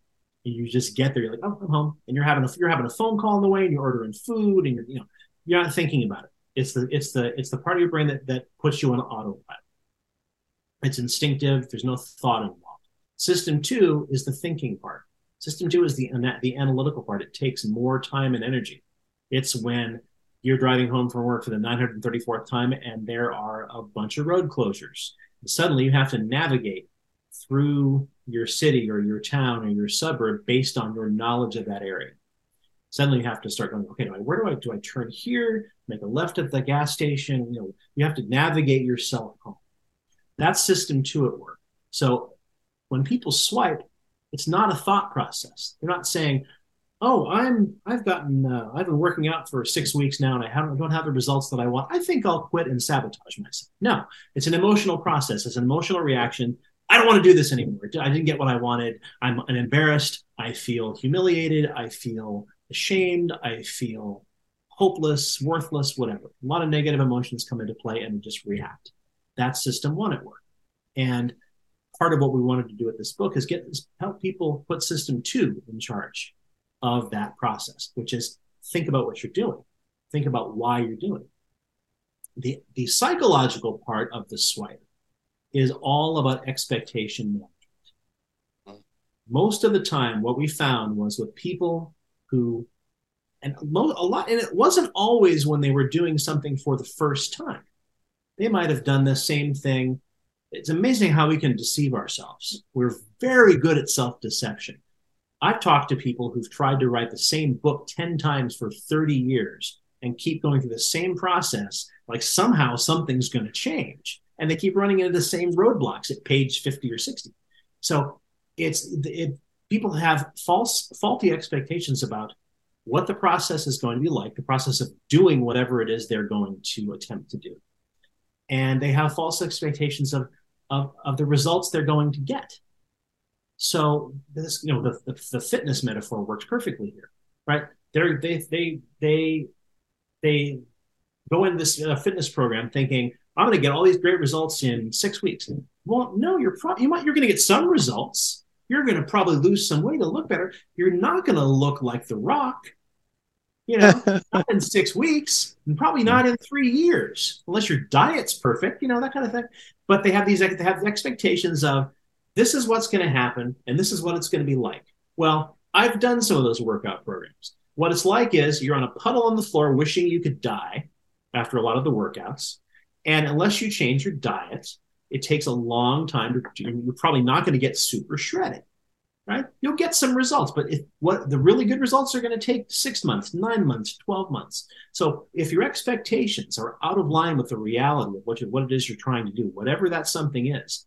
you just get there. You're like, oh, I'm home, and you're having a you're having a phone call on the way, and you're ordering food, and you're you know you're not thinking about it. It's the it's the it's the part of your brain that that puts you on autopilot. It's instinctive. There's no thought involved. System two is the thinking part. System two is the the analytical part. It takes more time and energy. It's when you're driving home from work for the 934th time, and there are a bunch of road closures. And suddenly, you have to navigate through your city or your town or your suburb based on your knowledge of that area. Suddenly you have to start going, okay, where do I do I turn here, make a left at the gas station? You know, you have to navigate yourself home. That's system two at work. So when people swipe, it's not a thought process. They're not saying, "Oh, I'm I've gotten uh, I've been working out for six weeks now, and I haven't don't have the results that I want. I think I'll quit and sabotage myself." No, it's an emotional process. It's an emotional reaction I don't want to do this anymore. I didn't get what I wanted. I'm, embarrassed. I feel humiliated. I feel ashamed. I feel hopeless, worthless, whatever. A lot of negative emotions come into play and just react. That's system one at work. And part of what we wanted to do with this book is get help people put system two in charge of that process, which is think about what you're doing, think about why you're doing it. The, the psychological part of the swipe is all about expectation management. Mm-hmm. Most of the time, what we found was with people who, and a lot, and it wasn't always when they were doing something for the first time. They might have done the same thing. It's amazing how we can deceive ourselves. We're very good at self deception. I've talked to people who've tried to write the same book 10 times for 30 years and keep going through the same process, like somehow something's going to change and they keep running into the same roadblocks at page 50 or 60 so it's it people have false faulty expectations about what the process is going to be like the process of doing whatever it is they're going to attempt to do. And they have false expectations of of, of the results they're going to get. So this you know the, the, the fitness metaphor works perfectly here right? They're, they they they they go in this uh, fitness program thinking I'm going to get all these great results in six weeks. Well, no, you're pro- you might you're going to get some results. You're going to probably lose some weight to look better. You're not going to look like The Rock, you know, not in six weeks, and probably not in three years, unless your diet's perfect, you know, that kind of thing. But they have these they have expectations of this is what's going to happen, and this is what it's going to be like. Well, I've done some of those workout programs. What it's like is you're on a puddle on the floor, wishing you could die after a lot of the workouts and unless you change your diet, it takes a long time to, you're probably not going to get super shredded. right? You'll get some results, but if what the really good results are going to take six months, nine months, 12 months. So if your expectations are out of line with the reality of what, you, what it is you're trying to do, whatever that something is,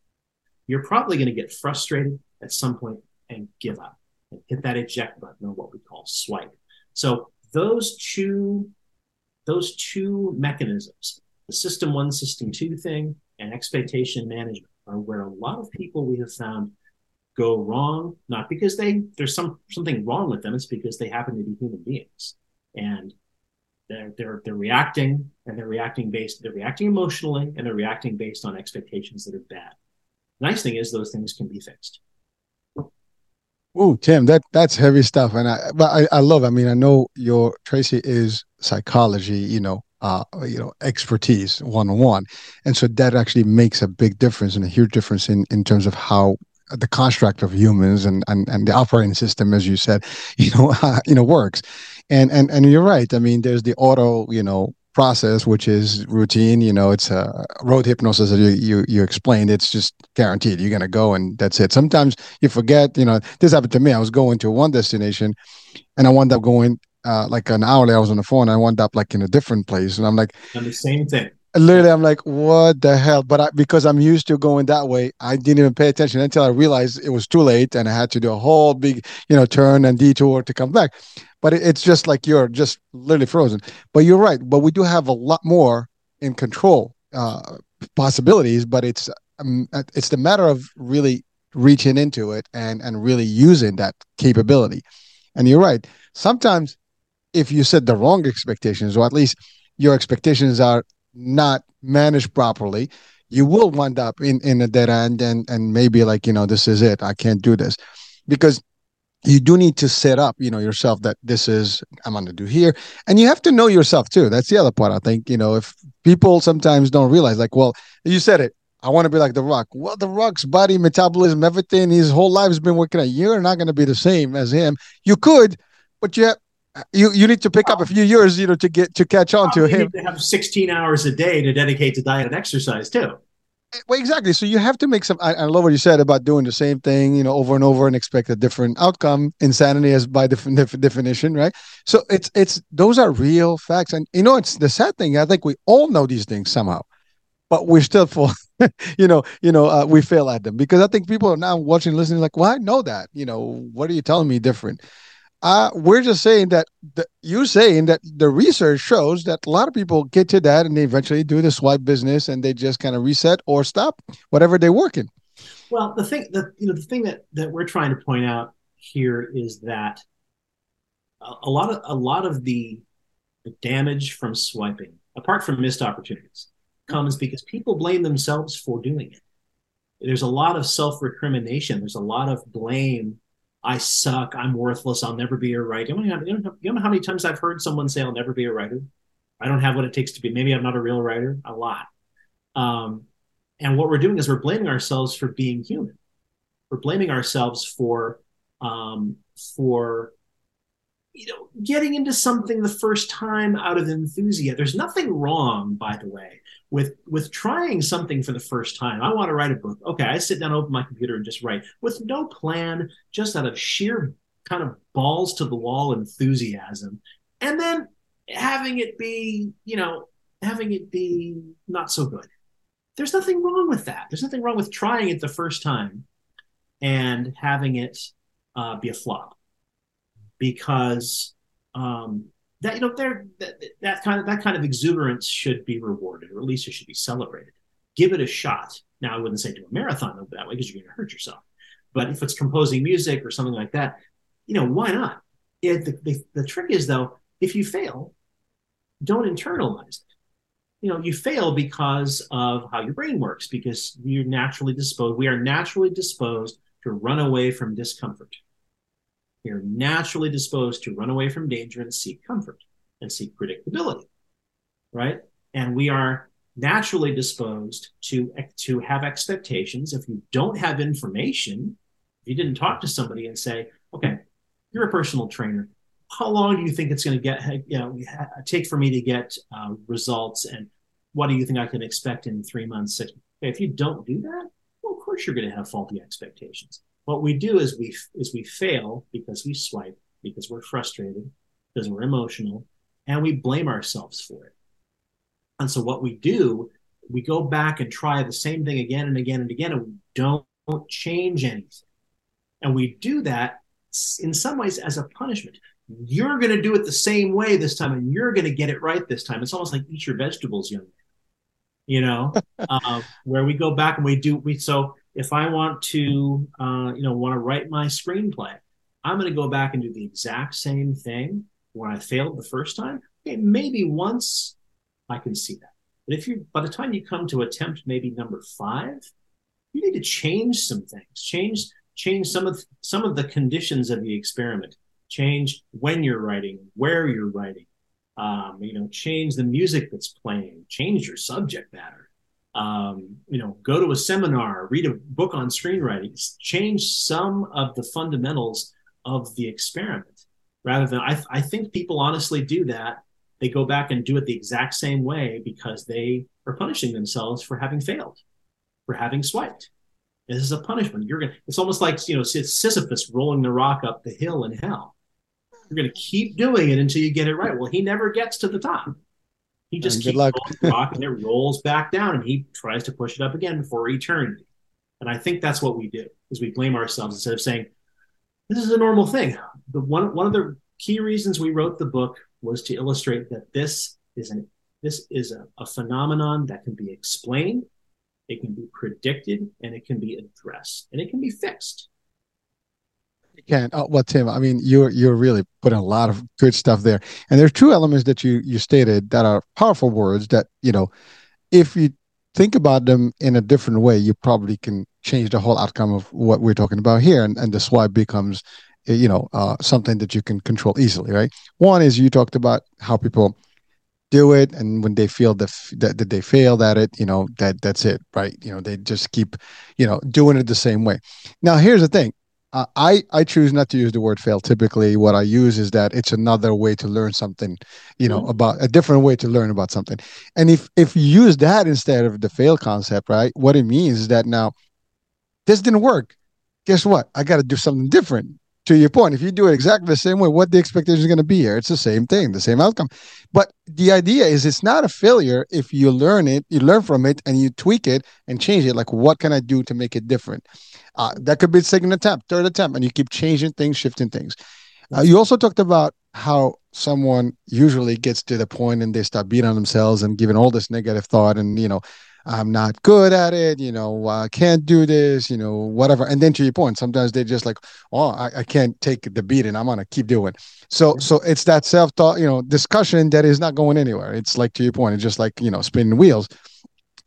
you're probably going to get frustrated at some point and give up and hit that eject button or what we call swipe. So those two, those two mechanisms, the system one, system two thing, and expectation management are where a lot of people we have found go wrong, not because they there's some something wrong with them, it's because they happen to be human beings. And they're they're they're reacting and they're reacting based they're reacting emotionally and they're reacting based on expectations that are bad. Nice thing is those things can be fixed. Oh, Tim, that that's heavy stuff, and I but I, I love. I mean, I know your Tracy is psychology, you know, uh, you know, expertise one on one, and so that actually makes a big difference and a huge difference in in terms of how the construct of humans and, and and the operating system, as you said, you know, you know, works. And and and you're right. I mean, there's the auto, you know, process, which is routine. You know, it's a road hypnosis that you, you, you explained. It's just guaranteed. You're to go and that's it. Sometimes you forget, you know, this happened to me. I was going to one destination and I wound up going uh, like an hour later, I was on the phone. I wound up like in a different place. And I'm like, and the same thing. Literally, I'm like, what the hell? But I, because I'm used to going that way, I didn't even pay attention until I realized it was too late and I had to do a whole big, you know, turn and detour to come back but it's just like you're just literally frozen. But you're right. But we do have a lot more in control uh, possibilities. But it's um, it's the matter of really reaching into it and and really using that capability. And you're right. Sometimes if you set the wrong expectations, or at least your expectations are not managed properly, you will wind up in in a dead end and and maybe like you know this is it. I can't do this. Because you do need to set up you know yourself that this is i'm going to do here. And you have to know yourself too. That's the other part i think you know if people sometimes don't realize like well you said it i want to be like the rock. Well the rock's body metabolism everything his whole life has been working out. You're not going to be the same as him. You could but you have, you you need to pick up a few years you know to get to catch on to him to have 16 hours a day to dedicate to diet and exercise too well, exactly. So you have to make some. I, I, love what you said about doing the same thing, you know, over and over and expect a different outcome. Insanity, as by def- def- definition, right? So it's it's those are real facts, and you know, it's the sad thing. I think we all know these things somehow, but we're still for, you know, you know, uh, we fail at them because I think people are now watching, listening, like, well, I know that. You know, what are you telling me different? Uh, we're just saying that the, you saying that the research shows that a lot of people get to that and they eventually do the swipe business and they just kind of reset or stop whatever they're working. Well, the thing that you know the thing that that we're trying to point out here is that a, a lot of a lot of the, the damage from swiping, apart from missed opportunities, comes because people blame themselves for doing it. There's a lot of self recrimination. There's a lot of blame I suck, I'm worthless, I'll never be a writer. You know, you know how many times I've heard someone say, I'll never be a writer? I don't have what it takes to be. Maybe I'm not a real writer. A lot. Um, and what we're doing is we're blaming ourselves for being human. We're blaming ourselves for um, for you know getting into something the first time out of enthusiasm. There's nothing wrong, by the way, with with trying something for the first time i want to write a book. Okay i sit down open my computer and just write. With no plan just out of sheer kind of balls to the wall enthusiasm. And then having it be you know having it be not so good. There's nothing wrong with that. There's nothing wrong with trying it the first time and having it uh, be a flop. Because um, that you know there that, that kind of that kind of exuberance should be rewarded or at least it should be celebrated. Give it a shot. Now i wouldn't say do a marathon that way because you're going to hurt yourself. But if it's composing music or something like that you know why not? It, the, the, the trick is though if you fail don't internalize it. You know you fail because of how your brain works because you're naturally disposed we are naturally disposed to run away from discomfort we are naturally disposed to run away from danger and seek comfort and seek predictability, right? And we are naturally disposed to, to have expectations. If you don't have information, if you didn't talk to somebody and say, okay, you're a personal trainer. How long do you think it's going to get, you know, take for me to get uh, results? And what do you think I can expect in three months, six? If you don't do that, well, of course you're going to have faulty expectations. What we do is we is we fail because we swipe because we're frustrated because we're emotional and we blame ourselves for it. And so what we do we go back and try the same thing again and again and again and we don't change anything. And we do that in some ways as a punishment. You're going to do it the same way this time and you're going to get it right this time. It's almost like eat your vegetables young man. You know? Uh, where we go back and we do we so if I want to, uh, you know, want to write my screenplay, I'm going to go back and do the exact same thing when I failed the first time. Okay, maybe once I can see that. But if you, by the time you come to attempt maybe number five, you need to change some things, change change some of some of the conditions of the experiment, change when you're writing, where you're writing, um, you know, change the music that's playing, change your subject matter um, you know, go to a seminar, read a book on screenwriting, change some of the fundamentals of the experiment rather than I, I think people honestly do that. They go back and do it the exact same way because they are punishing themselves for having failed, for having swiped. This is a punishment. You're gonna. It's almost like you know, Sisyphus rolling the rock up the hill in hell. You're gonna keep doing it until you get it right. Well, he never gets to the top. He just and keeps the rock and it rolls back down and he tries to push it up again for eternity. And I think that's what we do is we blame ourselves instead of saying, this is a normal thing. The one one of the key reasons we wrote the book was to illustrate that this is an this is a, a phenomenon that can be explained, it can be predicted, and it can be addressed, and it can be fixed. You can. Oh, well, Tim, I mean, you're you're really putting a lot of good stuff there, and there are two elements that you you stated that are powerful words that you know, if you think about them in a different way, you probably can change the whole outcome of what we're talking about here, and and the swipe becomes, eh, you know, uh, something that you can control easily, right? One is you talked about how people do it and when they feel that, that that they failed at it you know that that's it right you know they just keep you know doing it the same way now here's the thing uh, I I choose not to use the word fail. Typically, what I use is that it's another way to learn something, you know, mm-hmm. about a different way to learn about something. And if if you use that instead of the fail concept, right? What it means is that now this didn't work. Guess what? I got to do something different. To your point, if you do it exactly the same way, what the expectation is going to be here? It's the same thing, the same outcome. But the idea is it's not a failure if you learn it, you learn from it, and you tweak it and change it. Like, what can I do to make it different? Uh, that could be second attempt, third attempt, and you keep changing things, shifting things. Uh, you also talked about how someone usually gets to the point and they start beating on themselves and giving all this negative thought and you know i'm not good at it you know i can't do this you know whatever. And then to your point sometimes they just like oh i, I can't take the beating i'm gonna keep doing. So so it's that self-thought you know discussion that is not going anywhere. It's like to your point it's just like you know spinning wheels.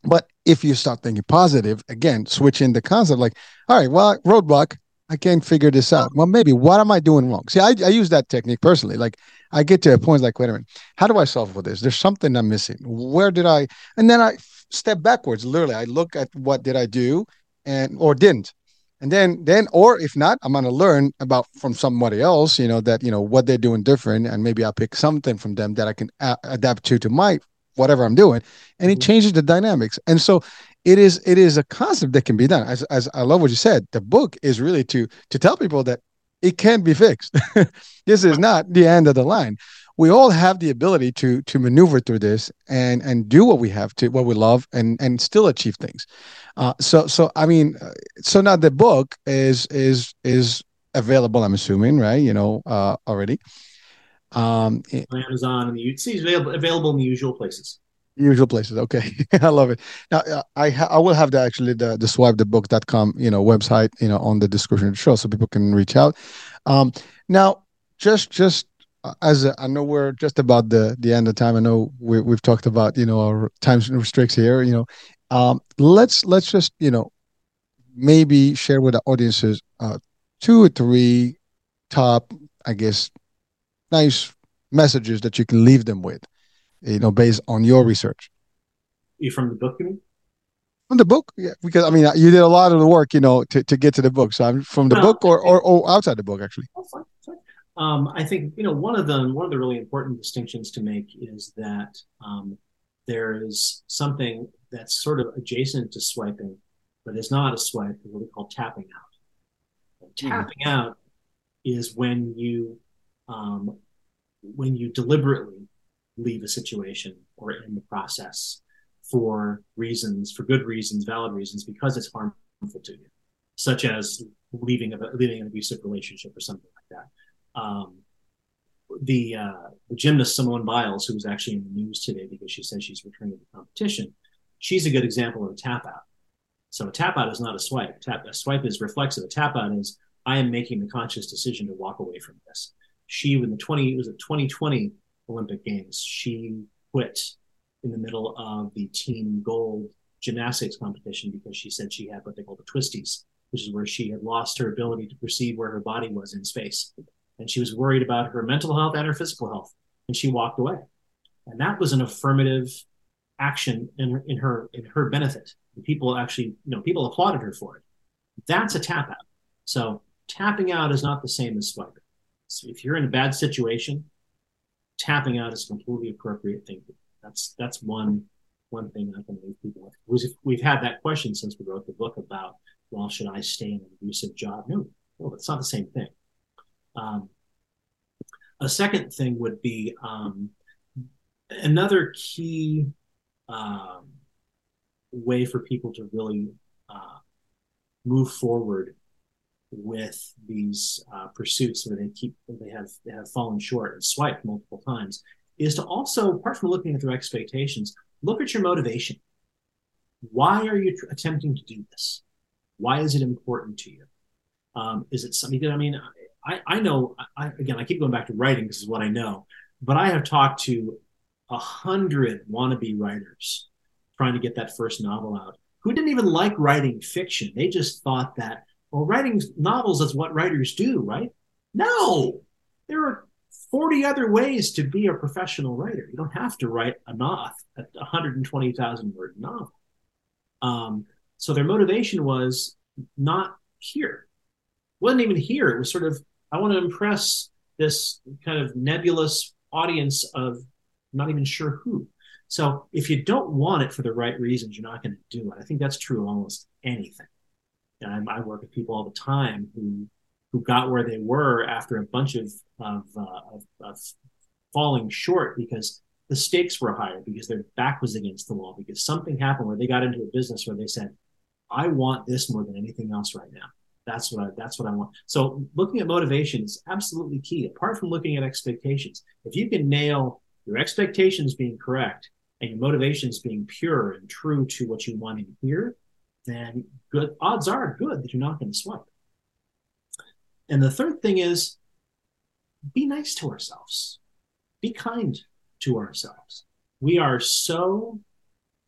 But if you start thinking positive, again, switching the concept, like, all right, well, roadblock, I can't figure this out. Well, maybe what am I doing wrong? See, I, I use that technique personally. Like, I get to a point like, wait a minute, how do I solve for this? There's something I'm missing. Where did I? And then I step backwards. Literally, I look at what did I do, and or didn't, and then then or if not, I'm gonna learn about from somebody else. You know that you know what they're doing different, and maybe I'll pick something from them that I can a- adapt to to my whatever I'm doing, and it mm-hmm. changes the dynamics. And so it is it is a concept that can be done. As as I love what you said, the book is really to to tell people that it can be fixed. this is not the end of the line. We all have the ability to to maneuver through this and and do what we have to what we love and and still achieve things. Uh, so so I mean, uh, so now the book is is is available. I'm assuming, right? You know, uh, already. Um, Amazon and the it's available available in the usual places. Usual places. Okay, I love it. Now uh, I ha- I will have the actually the the swipe the swipethebook.com you know website you know on the description of the show so people can reach out. Um, now just just uh, as a, I know we're just about the the end of time. I know we we've talked about you know our time restricts here. You know, um, let's let's just you know maybe share with the audiences uh, two or three top I guess nice messages that you can leave them with, you know, based on your research. You from the book, you mean? From the book, yeah, because I mean, you did a lot of the work, you know, to, to get to the book. So I'm from the no, book or, or, or outside the book, actually. Oh, fine, fine. Um, I think you know one of the one of the really important distinctions to make is that um, there is something that's sort of adjacent to swiping, but is not a swipe, what we call tapping out. tapping mm. out is when you um, when you deliberately leave a situation or in the process for reasons, for good reasons, valid reasons, because it's harmful to you, such as leaving a, leaving an abusive relationship or something like that. Um, the, uh, the gymnast Simone Biles, who was actually in the news today because she says she's returning to the competition, she's a good example of a tap out. So a tap out is not a swipe. Tap a swipe is reflexive. A tap out is I am making the conscious decision to walk away from this. She, in the 20, it was a 2020 Olympic Games, she quit in the middle of the team gold gymnastics competition because she said she had what they call the twisties, which is where she had lost her ability to perceive where her body was in space. And she was worried about her mental health and her physical health. And she walked away. And that was an affirmative action in her, in her, in her benefit. And people actually, you know, people applauded her for it. That's a tap out. So tapping out is not the same as swiping. So if you're in a bad situation, tapping out is a completely appropriate thing. That's that's one one thing I can leave people with. We've had that question since we wrote the book about, well, should I stay in an abusive job? No, no, it's not the same thing. Um, a second thing would be um, another key um, way for people to really uh, move forward with these uh, pursuits where they keep they have they have fallen short and swiped multiple times is to also apart from looking at their expectations look at your motivation. Why are you tr- attempting to do this? Why is it important to you? Um, is it something that i mean i i know I, again i keep going back to writing this is what i know but i have talked to a hundred wannabe writers trying to get that first novel out who didn't even like writing fiction. They just thought that well, writing novels is what writers do, right? No, there are 40 other ways to be a professional writer. You don't have to write a novel, a 120,000 word novel. Um, so their motivation was not here. Wasn't even here. It was sort of, I want to impress this kind of nebulous audience of not even sure who. So if you don't want it for the right reasons, you're not going to do it. I think that's true of almost anything and I, I, work with people all the time who who got where they were after a bunch of of, uh, of, of falling short because the stakes were higher because their back was against the wall because something happened where they got into a business where they said, "I want this more than anything else right now." That's what I, that's what I want. So looking at motivation is absolutely key. Apart from looking at expectations, if you can nail your expectations being correct and your motivations being pure and true to what you want to hear, then good odds are good that you're not going to swipe. And the third thing is be nice to ourselves. Be kind to ourselves. We are so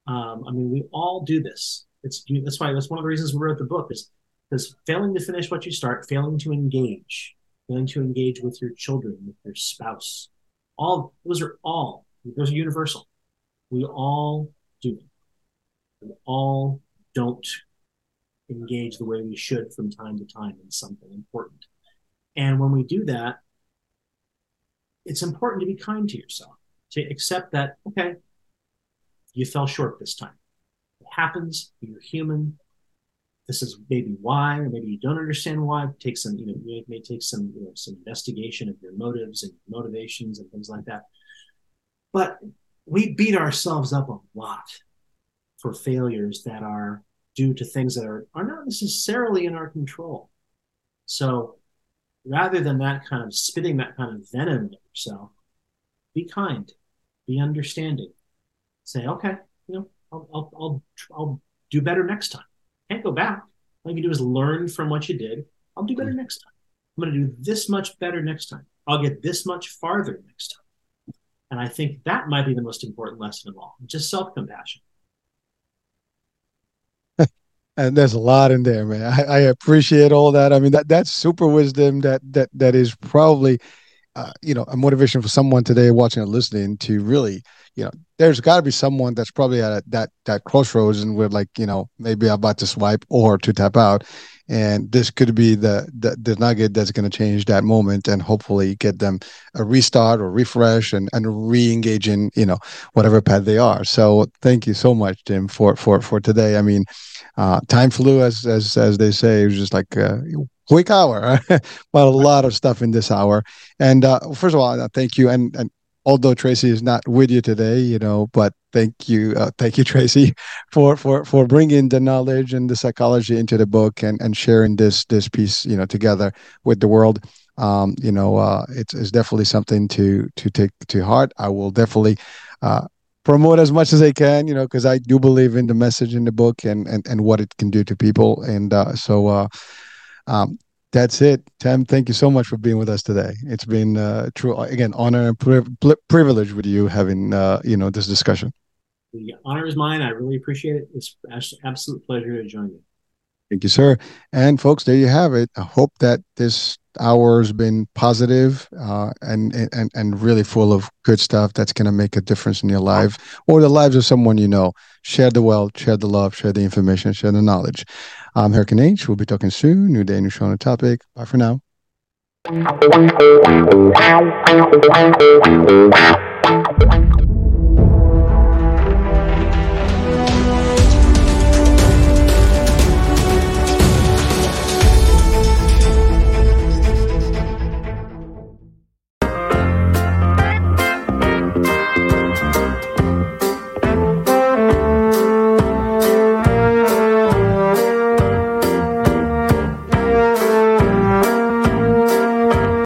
um, I mean, we all do this. It's that's why that's one of the reasons we wrote the book is because failing to finish what you start, failing to engage, failing to engage with your children, with your spouse, all those are all those are universal. We all do them. We all don't engage the way we should from time to time in something important. And when we do that, it's important to be kind to yourself, to accept that, okay, you fell short this time. It happens, you're human. This is maybe why, or maybe you don't understand why. Take some, you know, it may take some, you know, some investigation of your motives and motivations and things like that. But we beat ourselves up a lot for failures that are due to things that are, are not necessarily in our control. So rather than that kind of spitting that kind of venom at yourself, be kind, be understanding. Say, okay, you know, I'll, I'll, I'll, I'll do better next time. Can't go back. All you can do is learn from what you did. I'll do better mm. next time. I'm going to do this much better next time. I'll get this much farther next time. And I think that might be the most important lesson of all, just self compassion and there's a lot in there, man. I, I, appreciate all that. I mean, that that's super wisdom. That that that is probably, uh, you know, a motivation for someone today watching or listening to really, you know, there's got to be someone that's probably at that that crossroads and we're like, you know, maybe about to swipe or to tap out, and this could be the the, the nugget that's going to change that moment and hopefully get them a restart or refresh and and re-engage in you know whatever path they are so thank you so much tim for for for today i mean uh time flew as as as they say it was just like uh, quick hour, but a lot of stuff in this hour. And uh, first of all, thank you. And, and although Tracy is not with you today, you know, but thank you, uh, thank you, Tracy, for for for bringing the knowledge and the psychology into the book and and sharing this this piece, you know, together with the world. Um, you know, uh, it's it's definitely something to to take to heart. I will definitely. Uh, promote as much as I can, you know, because I do believe in the message in the book and and, and what it can do to people. And uh, so, uh, um, that's it. Tim, thank you so much for being with us today. It's been uh, true again honor and pri- privilege with you having uh, you know this discussion. The honor is mine. I really appreciate it. It's absolute pleasure to join you. Thank you, sir. And folks, there you have it. I hope that this hour has been positive, uh, and and and really full of good stuff that's going to make a difference in your life or the lives of someone you know. Share the wealth, share the love, share the information, share the knowledge. I'm Hurricane H. We'll be talking soon. New day, new show on the topic. Bye for now.